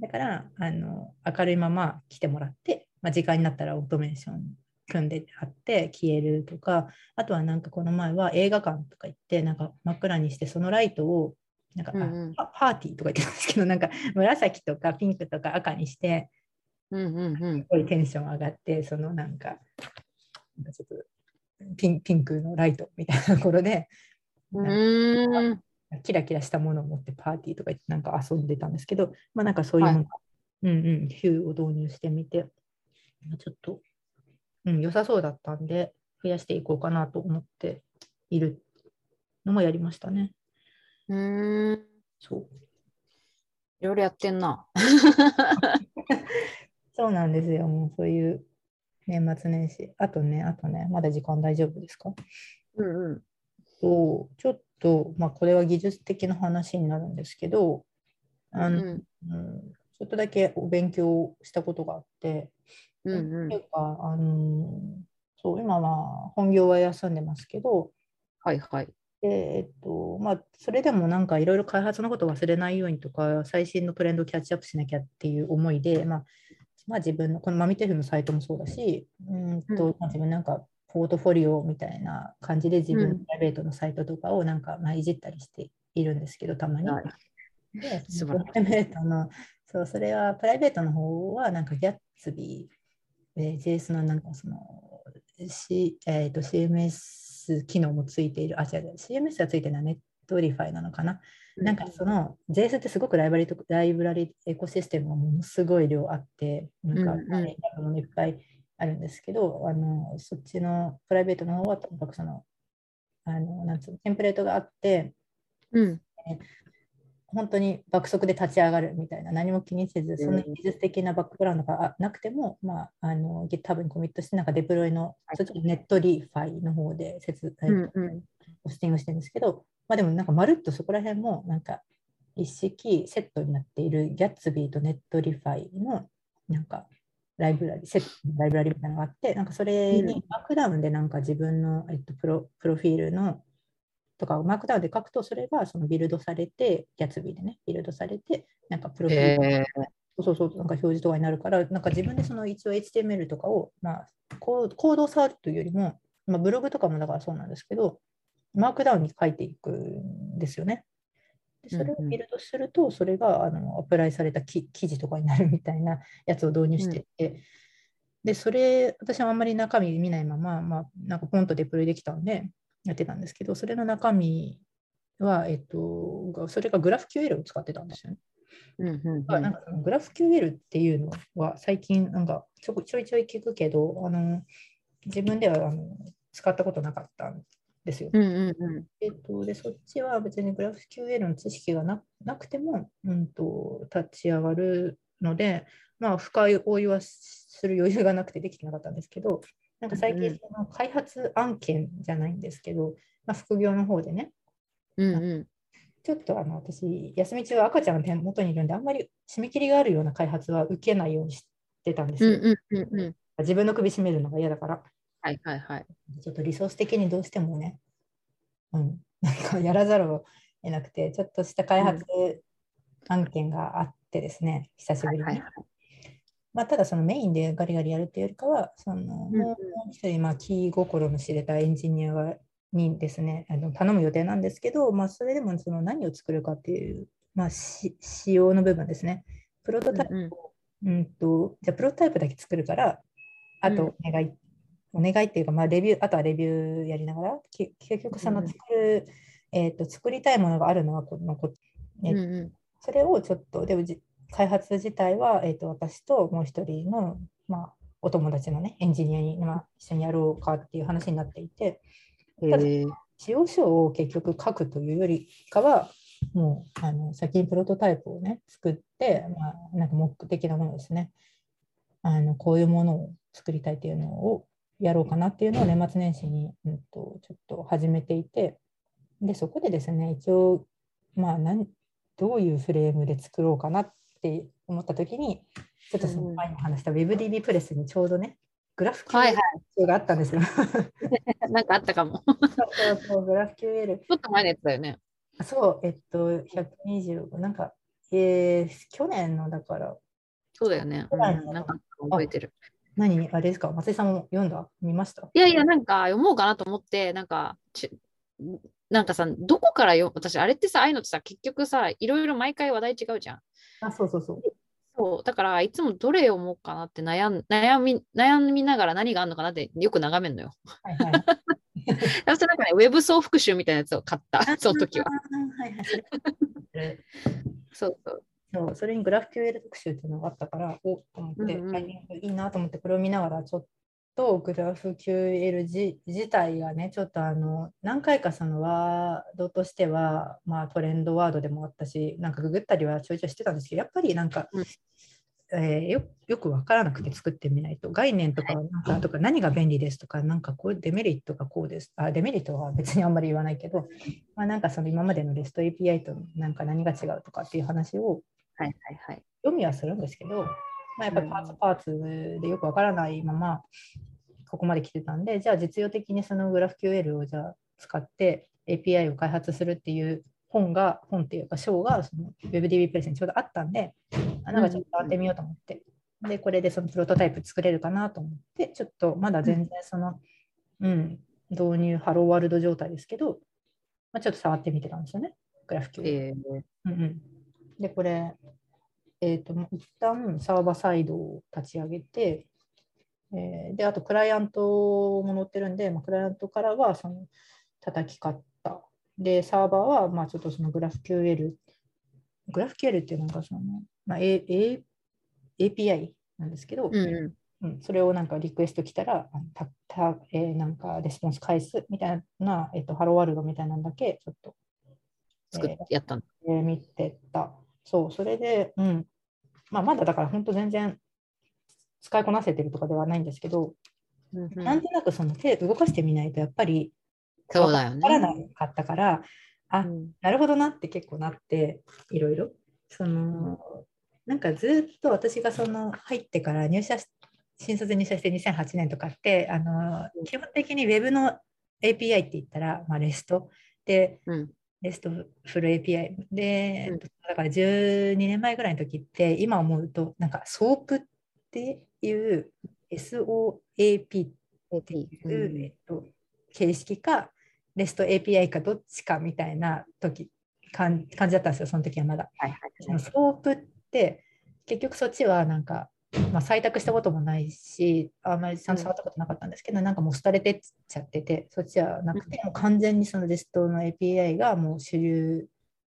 だからあの明るいまま来てもらって、まあ、時間になったらオートメーション組んであって消えるとかあとはなんかこの前は映画館とか行ってなんか真っ暗にしてそのライトをなんか、あうんうん。パパーティーとか言ってたんですけどなんか 紫とかピンクとか赤にしてうんうんうん。すごいテンション上がってそのなんかなんかちょっとピンピンクのライトみたいなところでうなん。キラキラしたものを持ってパーティーとか行ってなんか遊んでたんですけど、まあなんかそういうもの、うんうん、ヒューを導入してみて、まあちょっと、うん、良さそうだったんで、増やしていこうかなと思っているのもやりましたね。うーん。そういろいろやってんな。そうなんですよ。もうそういう年末年始。あとね、あとね、まだ時間大丈夫ですか？うんうん。とちょっと、まあ、これは技術的な話になるんですけど、あのうんうんちょっとだけお勉強したことがあって、うんうんっていうか、あのそう今は本業は休んでますけど、はいはい。でえっとまあ、それでもなんかいろいろ開発のことを忘れないようにとか、最新のトレンドをキャッチアップしなきゃっていう思いで、まあまあ、自分のこのマミテフのサイトもそうだし、うんと自分なんかポートフォリオみたいな感じで自分プライベートのサイトとかをなんかまあいじったりしているんですけど、たまに。プライベートの、そう、それはプライベートの方はなんか Gatsby、えー JS のなんかその、C えー、と CMS 機能もついている、あ、違う CMS がついてるのは Netlify なのかな。なんかその JS ってすごくライブラリとライブラリエコシステムがものすごい量あって、なんかいっぱいあるんですけど、あのそっちのプライベートの方はとにかくその、あのなんつうのテンプレートがあって、うん。本当に爆速で立ち上がるみたいな、何も気にせず、そんなうん技術的なバックグラウンドがあなくても、まあ、あの GitHub にコミットして、なんかデプロイの、はい。 Netlify の方で説、えっとうんうん。ポスティングしてるんですけど、まあ、でもなんかまるっとそこら辺もなんか一式セットになっている Gatsby と Netlify のなんかライブラリ、セットのライブラリみたいなのがあって、なんかそれうん。にマークダウンでなんか自分の、えっと、プロプロフィールのとかマークダウンで書くと、それがそのビルドされて、ギャッツビーでね、ビルドされて、なんかプロフィールへえそうそうそう、なんか表示とかになるから、なんか自分でその一応 HTML とかを、まあ、コードを触るというよりも、まあ、ブログとかもだからそうなんですけど、マークダウンに書いていくんですよね。でそれをうんうん。ビルドすると、それがあのアプライされた記記事とかになるみたいな やつを導入していて、で、それ、私はあんまり中身見ないまま、まあ、なんかポンとデプロイできたので、やってたんですけど、それの中身は、えっと、それが GraphQL を使ってたんですよね。うんうんまあなんかグラフ QL っていうのは最近なんかちょこちょいちょい聞くけど、あの自分ではあの使ったことなかったんですよ。うんうんうんえっと、でそっちは別にグラフ QL の知識がななくても、うん、と立ち上がるので、まあ、深い応用はする余裕がなくてできてなかったんですけど、なんか最うん近その開発案件じゃないんですけど、まあ、副業の方でね、うんうん。ちょっとあの私、休み中は赤ちゃんが手元にいるんで、あんまり締め切りがあるような開発は受けないようにしてたんですよ。うんうんうんうん。自分の首絞めるのが嫌だから、はいはいはい。ちょっとリソース的にどうしてもね、うん、なんかやらざるを得なくて、ちょっとした開発案件があってですね、久しぶりに。はいはいまあ、ただそのメインでガリガリやるっていうよりかは、そのうんもう一人、まあ、気心の知れたエンジニアがにですね、あの頼む予定なんですけど、まあ、それでもその何を作るかっていう、まあ、し仕様の部分ですね。プロトタイプうんうん。を、うんと、じゃあプロトタイプだけ作るから、あとお願い、お願いっていうか、まあ、レビュー、あとはレビューやりながら、き結局そのうん作る、えっと、作りたいものがあるのはこのこ、えうんうん。それをちょっと、でもじ開発自体は、えー、と私ともう一人の、まあ、お友達のね、エンジニアに、まあ、一緒にやろうかっていう話になっていて、使用書を結局書くというよりかは、もうあの先にプロトタイプをね、作って、まあ、なんか目的なものですね。あの、こういうものを作りたいっていうのをやろうかなっていうのを年末年始に、うん、とちょっと始めていて、で、そこでですね、一応、まあ、なんどういうフレームで作ろうかなって思ったときに、ちょっとその前に話した WebDB プレスにちょうどね、グラフ QL があったんですよ。なんかあったかも。そうそうそう、グラフ QL。ちょっと前のやつだよね。あそう、えっと、125、なんか、えー、去年のだから、そうだよね。うん、はいなんか覚えてる。何、あれですか、松井さんも読んだ？見ました？いやいや、なんか読もうかなと思って、なんか、ちなんかさ、どこからよ、私、あれってさ、ああいうのってさ、結局さ、いろいろ毎回話題違うじゃん。あ、そうそうそう。そう、だから、いつもどれ読もうかなって悩ん悩み悩みながら何があるのかなってよく眺めるのよ。はいはい。そなんかね、ウェブ総復習みたいなやつを買った、その時は。はいはい。そうそう。そう、それにグラフ QL 特集っていうのがあったから、おっと思って、うんうんいいなと思って、これを見ながらちょっと GraphQL 自自体がね、ちょっとあの何回かそのワードとしては、まあ、トレンドワードでもあったし、なんかググったりはちょいちょいしてたんですけど、やっぱりなんか、うんえーよよくわからなくて作ってみないと、概念とかなんかとか何が便利ですとか、なんかこうデメリットがこうです。あデメリットは別にあんまり言わないけど、まあ、なんかその今までの REST API となんか何が違うとかっていう話をはいはいはい。読みはするんですけど、まあ、やっぱりパーツパーツでよくわからないままここまで来てたんで、じゃあ実用的にその GraphQL をじゃあ使って API を開発するっていう本が、本っていうか章がその WebDB プレスにちょうどあったんで、あなんかちょっとやってみようと思って、で、これでそのプロトタイプ作れるかなと思って、ちょっとまだ全然その、うん、導入ハローワールド状態ですけど、まあ、ちょっと触ってみてたんですよね、GraphQL。えー。うんうん、で、これ、えっ、と、一旦サーバーサイドを立ち上げて、えーで、あとクライアントも載ってるんで、まあ、クライアントからはその叩き方。で、サーバーは、まあ、ちょっとその GraphQL、GraphQL っていうのがその、まあ、A A API なんですけど、うんううん、それをなんかリクエスト来たら、たたえーなんかレスポンス返すみたいな、えっとハローワールドみたいなんだけ、ちょっと作っえーやったの。えー見てた。そう、それで、うん。まあ、まだだから本当全然使いこなせてるとかではないんですけど、うんうんなんとなくその手動かしてみないとやっぱりそうだよわからなね。かったから、あ、うんなるほどなって結構なって、いろいろ。その、なんかずっと私がその入ってから入社し、新卒入社して2008年とかって、あの基本的に Web の API って言ったら、まあ、REST で、うんレストフル API で、うん。だから12年前ぐらいの時って今思うとなんか SOAP っていう SOAP っていう、うんえっと、形式か REST API かどっちかみたいな時感感じだったんですよその時はまだ。はいはいその SOAP って結局そっちはなんか、まあ、採択したこともないしあんまりちゃん。と触ったことなかったんですけど、なんかもう廃れてっちゃっててそっちはなくて、もう完全にその REST の API がもう主流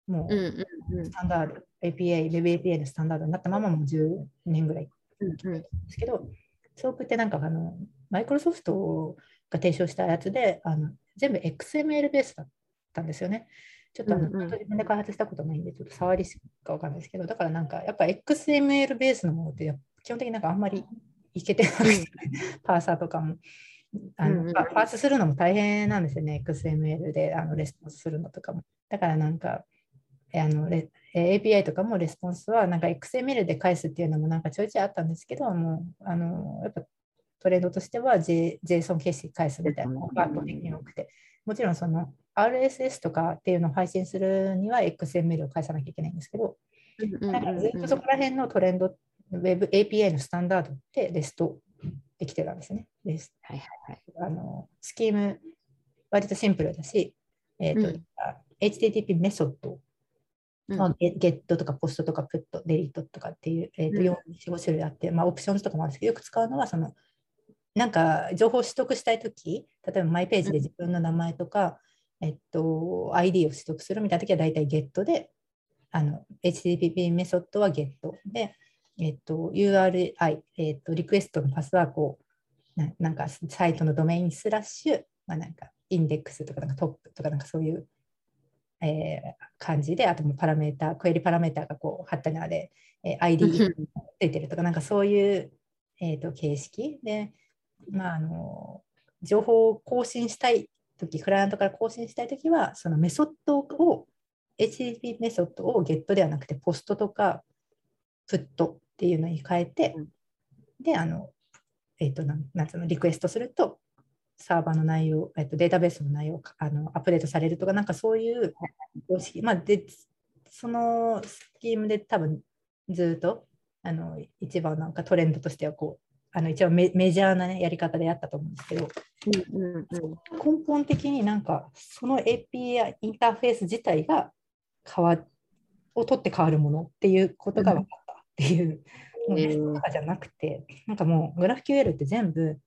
もうんううんうん。スタンダード、API、WebAPI のスタンダードになったままもう10年ぐらいうんうんですけど、SOAP ってなんかあの、マイクロソフトが提唱したやつで、あの全部 XML ベースだったんですよね。ちょっとあの、うんうん。自分で開発したことないんで、ちょっと触りしかわかんないですけど、だからなんかやっぱ XML ベースのものって基本的になんかあんまりいけてなくて、パーサーとかも。あのうんうんパパースするのも大変なんですよね、XML であのレスポンスするのとかも。だからなんか、えあの API とかもレスポンスはなんか XML で返すっていうのもなんかちょいちょいあったんですけど、もうあのやっぱトレンドとしては、J、JSON 形式返すみたいなのが圧倒的に多くて、もちろんその RSS とかっていうのを配信するには XML を返さなきゃいけないんですけど、うんうん。なんかずっとそこら辺のトレンド、Web API のスタンダードって REST できてたんですね。ではいはいはい。あのスキーム、割とシンプルだし、えーとうん。HTTP メソッドうん。まあ、ゲゲットとかポストとかプット、デリートとかっていう、えーとうん。4、4、5種類あって、まあ、 OPTIONS とかもあるんですけど、よく使うのは、その、なんか情報を取得したいとき、例えばマイページで自分の名前とか、えっと、ID を取得するみたいなときは、大体ゲットで、あの、HTTP メソッドはゲットで、えっと、URI、えっと、リクエストのパスワードを、ななんかサイトのドメインスラッシュ、まあ、なんかインデックスとかなんかトップとかなんかそういう、えー感じで、あともうパラメータ、クエリパラメータがこう、ハッタナで、えー ID ついてるとか、なんかそういう、えー、と形式。で、まあ、あの情報を更新したいとき、クライアントから更新したいときは、そのメソッドを、HTTP メソッドをゲットではなくて、ポストとか、プットっていうのに変えて、うん。で、あの、えっ、と、なんなんつうの、リクエストすると、サーバーの内容、えっと、データベースの内容があのアップデートされるとか、なんかそういう方式、まあ、で、そのスキームで多分ずっとあの一番なんかトレンドとしてはこう、あの一番メメジャーな、ね、やり方でやったと思うんですけど、うんうんうん。根本的になんかその API インターフェース自体が変わを取って変わるものっていうことが分かったっていう、もうとかじゃなくて、なんかもうグラフ QL って全部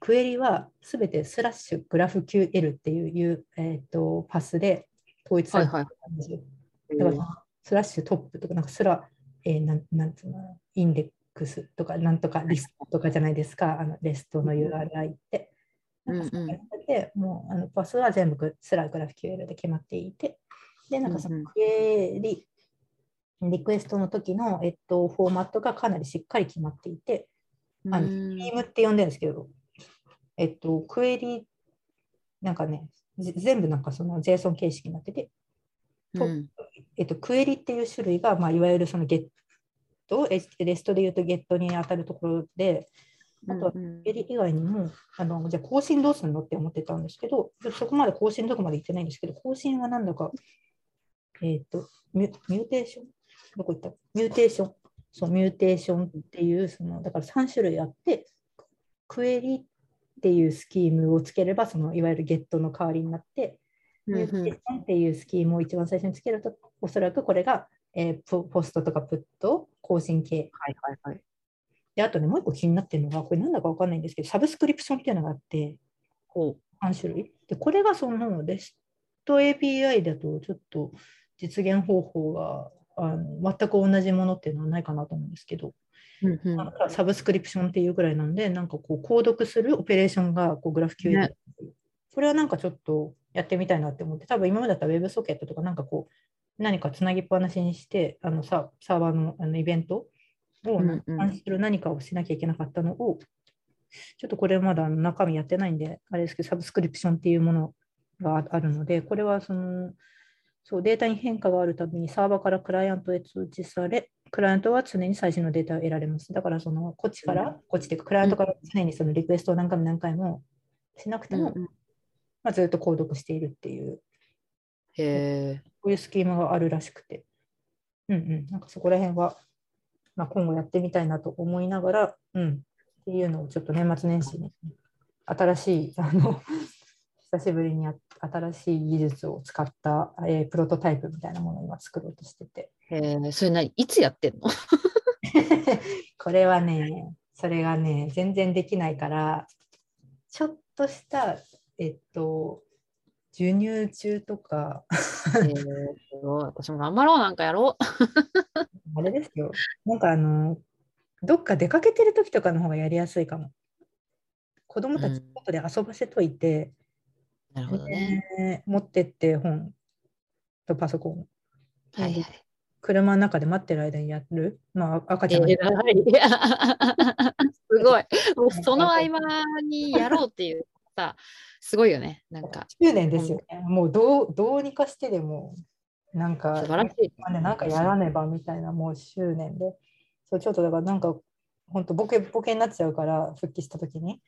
クエリはすべてスラッシュグラフ QL っていう、えー、とパスで統一されてはいはい。るんですよ。だからスラッシュトップとか、なんかスラ、えーなんなんつうの、インデッ X とかなんとかリストとかじゃないですか、あのレストの URI って。なんかそうやって、もうあのパスは全部スラグラフ QL で決まっていて、で、なんかそうんうん。のクエリ、リクエストの時の、えっと、フォーマットがかなりしっかり決まっていて、あのうんスキームって呼んでるんですけど、えっと、クエリ、なんかね、ぜ全部なんかその JSON 形式になってて、うん。えっと、クエリっていう種類が、まあ、いわゆるその GET、え REST で言うとゲットに当たるところで、あとはうんクエリ以外にも、あのじゃあ更新どうするのって思ってたんですけど、そこまで更新どこまで行ってないんですけど、更新はなんだか、えっとミュ、 mutation どこ行った？ mutation。そう、 mutation っていう、そのだから3種類あって、クエリっていうスキームをつければ、そのいわゆるゲットの代わりになって、ミューテーションっていうスキームを一番最初につけると、おそらくこれが、えーポポストとかプット、更新系。はいはいはい。で、あとね、もう一個気になってるのが、これなんだかわかんないんですけど、サブスクリプションっていうのがあって、ほ3種類。で、これがその REST API だとちょっと実現方法があの全く同じものっていうのはないかなと思うんですけど、う。うんうん。なんかサブスクリプションっていうぐらいなんで、なんかこう、購読するオペレーションがこうグラフ QL ね。これはなんかちょっとやってみたいなって思って、多分今までだったら WebSocket とかなんかこう、何かつなぎっぱなしにして、あのササーバーのあのイベントをうんうん。監視する何かをしなきゃいけなかったのを、ちょっとこれまだ中身やってないんで、あれですけど、サブスクリプションっていうものがああるので、これはその、そうデータに変化があるたびにサーバーからクライアントへ通知され、クライアントは常に最新のデータを得られます。だからそのこっちから、こっちっていうか、クライアントから常にそのリクエストを何回も何回もしなくても、うんうん。まあ、ずっと購読しているっていう、へえ。こういうスキーマがあるらしくて、うんうん、なんかそこら辺は、まあ、今後やってみたいなと思いながら、うん、っていうのをちょっと年末年始に、新しい、あの、久しぶりにや新しい技術を使った、えープロトタイプみたいなものを今作ろうとしてて、へえ。それ何？いつやってんの？これはね、それがね、全然できないから、ちょっとした、えっと、授乳中とか、へえ。すごい。私も頑張ろう。なんかやろう。あれですよ。なんかあの、どっか出かけてる時とかの方がやりやすいかも。子供たちうん外で遊ばせといて、なるほどね。ね持ってって本とパソコン、はいはい。車の中で待ってる間にやる。まあ赤ちゃんが偉い。すごい。もうその合間にやろうっていうさ、すごいよね。なんか、10年ですよね。もうどうどうにかしてでも、なんか、素晴らしい。まあね、なんかやらねばみたいなもう執念で、そうちょっとだからなんか本当ボケボケになっちゃうから復帰した時に、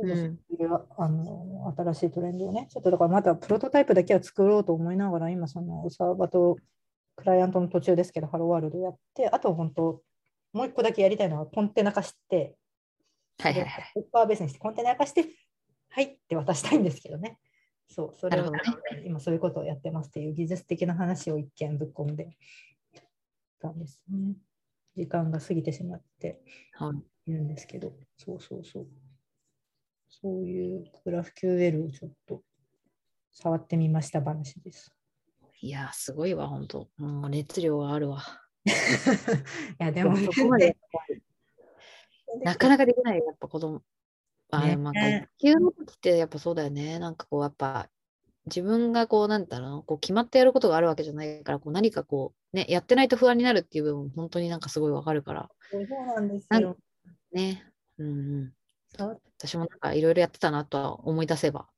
そういう、あの新しいトレンドをね、ちょっとだからまたプロトタイプだけは作ろうと思いながら、今そのサーバーとクライアントの途中ですけど、ハローワールドやって、あと本当、もう一個だけやりたいのはコンテナ化して、はいはいはい。ッパーベースにしてコンテナ化して、はいって渡したいんですけどね。そう、それを、なるほ今そういうことをやってますっていう技術的な話を一見ぶっ込んでたんですね。時間が過ぎてしまってはいいるんですけど、そうそうそう。そういうグラフ QL をちょっと触ってみました話です。いやー、すごいわ、本当もう熱量があるわ。いや、でも、そこまでなかなかかできないよ、やっぱ子供。あねーまあ、学級の時ってやっぱそうだよね。なんかこう、やっぱ自分がこう、なんだろうの、こう決まってやることがあるわけじゃないから、こう何かこう、ね、やってないと不安になるっていう部分、本当になんかすごいわかるから。そうなんですよ。ね。うんうん。触っ私もなんかいろいろやってたなとは思い出せば。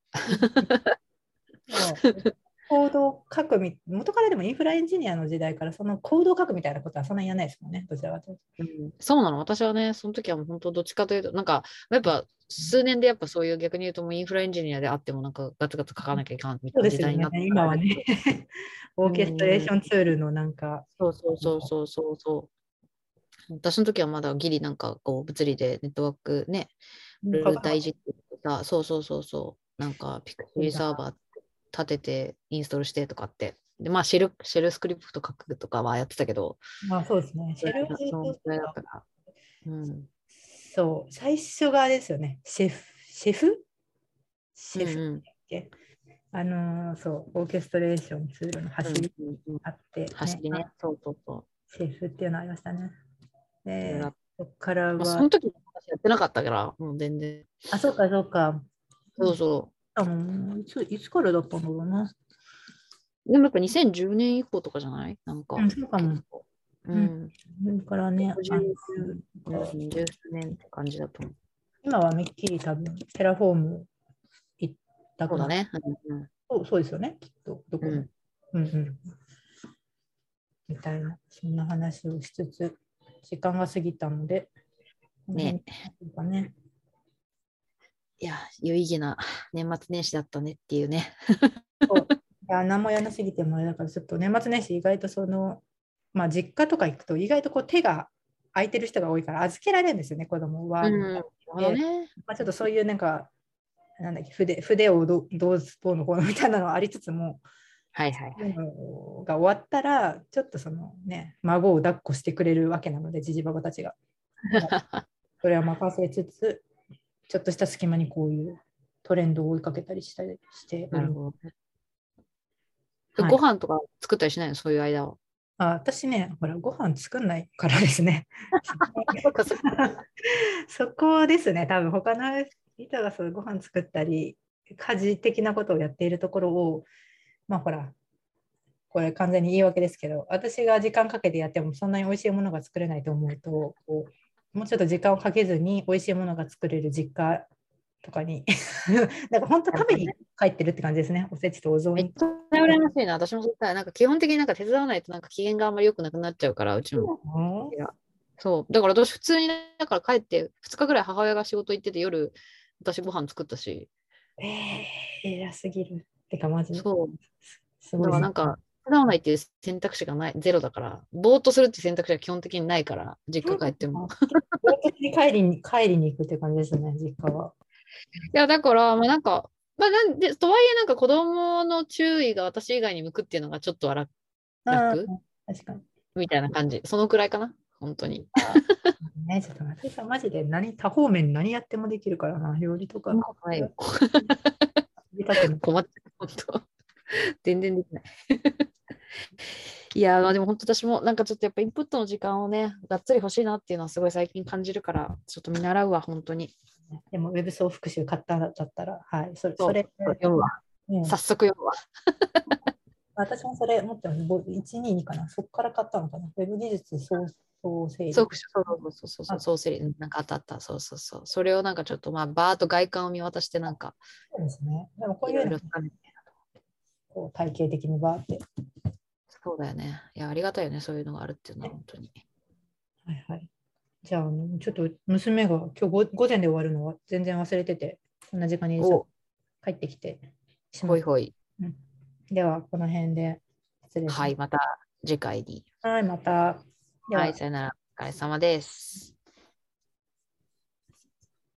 そうコードを書くみ、元からでもインフラエンジニアの時代からそのコードを書くみたいなことはそんなにやらないですもんね、どちらかというと。うん、そうなの私はね、その時はもう本当どっちかというと、なんかやっぱ数年でやっぱそういう逆に言うともうインフラエンジニアであってもなんかガツガツ書かなきゃいかんみたそいうな時代になって、今はね、オーケストレーションツールのなんか、そうそうそうそうそうそう。私の時はまだギリなんかこう物理でネットワークね、ルール大事ってさ、そうそうそうそう、なんかピクシーサーバー立ててインストールしてとかって。で、まあシェル、シェルスクリプト書くとかはやってたけど、まあそうですね。シェル。うん。そう、最初があれですよね、シェフ、シェフ？シェフうんうん。あのーそう、オーケストレーションツールの走りうんうんうん。あって、走りね。そうそうそシェフっていうのありましたね。う。いろいでろあっそっからまあ、そはの、時私やってなかったから、もう全然。あ、そうか、そうか。そうそあのいついつからだったんだろうな。う。でもやっぱ2010年以降とかじゃない？なんか。うんそうかもううんん。それからね、あのうん十数年って感じだと思う。今はめっきり多分、テラフォーム行ったくなそうだね。うんそうそうですよね、きっと。どこもうん。うんうん。みたいな、そんな話をしつつ、時間が過ぎたので、ねこの辺ね。いや、有意義な年末年始だったねっていうね。そういや何もやらなすぎてもあれだから、ちょっと年末年始、意外とその、まあ、実家とか行くと、意外とこう手が空いてる人が多いから、預けられるんですよね、子供は。まあ、ちょっとそういうなんか、なんだっけ、筆筆をどどうどうのこうのみたいなのはありつつも、はいはいはい。が終わったら、ちょっとそのね、孫を抱っこしてくれるわけなので、じじばばたちが。それは任せつつ、ちょっとした隙間にこういうトレンドを追いかけたりしたりしてなるほどね。はいご飯とか作ったりしないの？そういう間は？あ私ね、ほら、ご飯作んないからですね。そこですね、多分他の人がそうご飯作ったり、家事的なことをやっているところを、まあほら、これ完全に言い訳ですけど、私が時間かけてやってもそんなに美味しいものが作れないと思うと、こうもうちょっと時間をかけずに美味しいものが作れる実家とかに、なんか本当食べに帰ってるって感じですね、おせちとお雑煮。めっちゃ羨ましいな。私もそうだなんか基本的になんか手伝わないとなんか機嫌があんまり良くなくなっちゃうから、うちも。そう。だから私普通にだから帰って2日ぐらい母親が仕事行ってて夜私ご飯作ったし。えー、偉すぎる。てかマジ？で。そう。すごいだからなんか手伝わないっていう選択肢がない、ゼロだから、ぼーっとするっていう選択肢は基本的にないから、実家帰っても。帰りに帰りに行くって感じですね、実家は。いや、だから、まあなんか、まあなんで、とはいえなんか子供の注意が私以外に向くっていうのがちょっとは楽楽？確かに。みたいな感じ。そのくらいかな、本当に。ね、ちょっと松井さん、マジで何多方面何やってもできるからな、料理とか。困ってる、本当。全然できない。いやー、まあでも本当私もなんかちょっとやっぱインプットの時間をね、がっつり欲しいなっていうのはすごい最近感じるから、ちょっと見習うわ、本当に。でも、ウェブ総復習買ったんだったら、はい、それ、それ、読むわ。うん早速読むわ。私もそれ持ってます。ぼ122かな、そこから買ったのかな。ウェブ技術総総整理。そうそうそうそうそうそう、そう整理、うんなんかあったあった、そうそうそう。それをなんかちょっとまあ、バーっと外観を見渡して、なんか、そうですね。でもこういうのいろいろ、深めてこう体系的にバーって。そうだよね。いや、ありがたいよね、そういうのがあるっていうのは、本当に。はいはい。じゃあ、ちょっと娘が今日ご午前で終わるのは全然忘れてて、こんな時間にお帰ってきてしまう。ほいほい。では、この辺で失礼します。はい、また次回に。はい、また。はい、さよなら。お疲れ様です。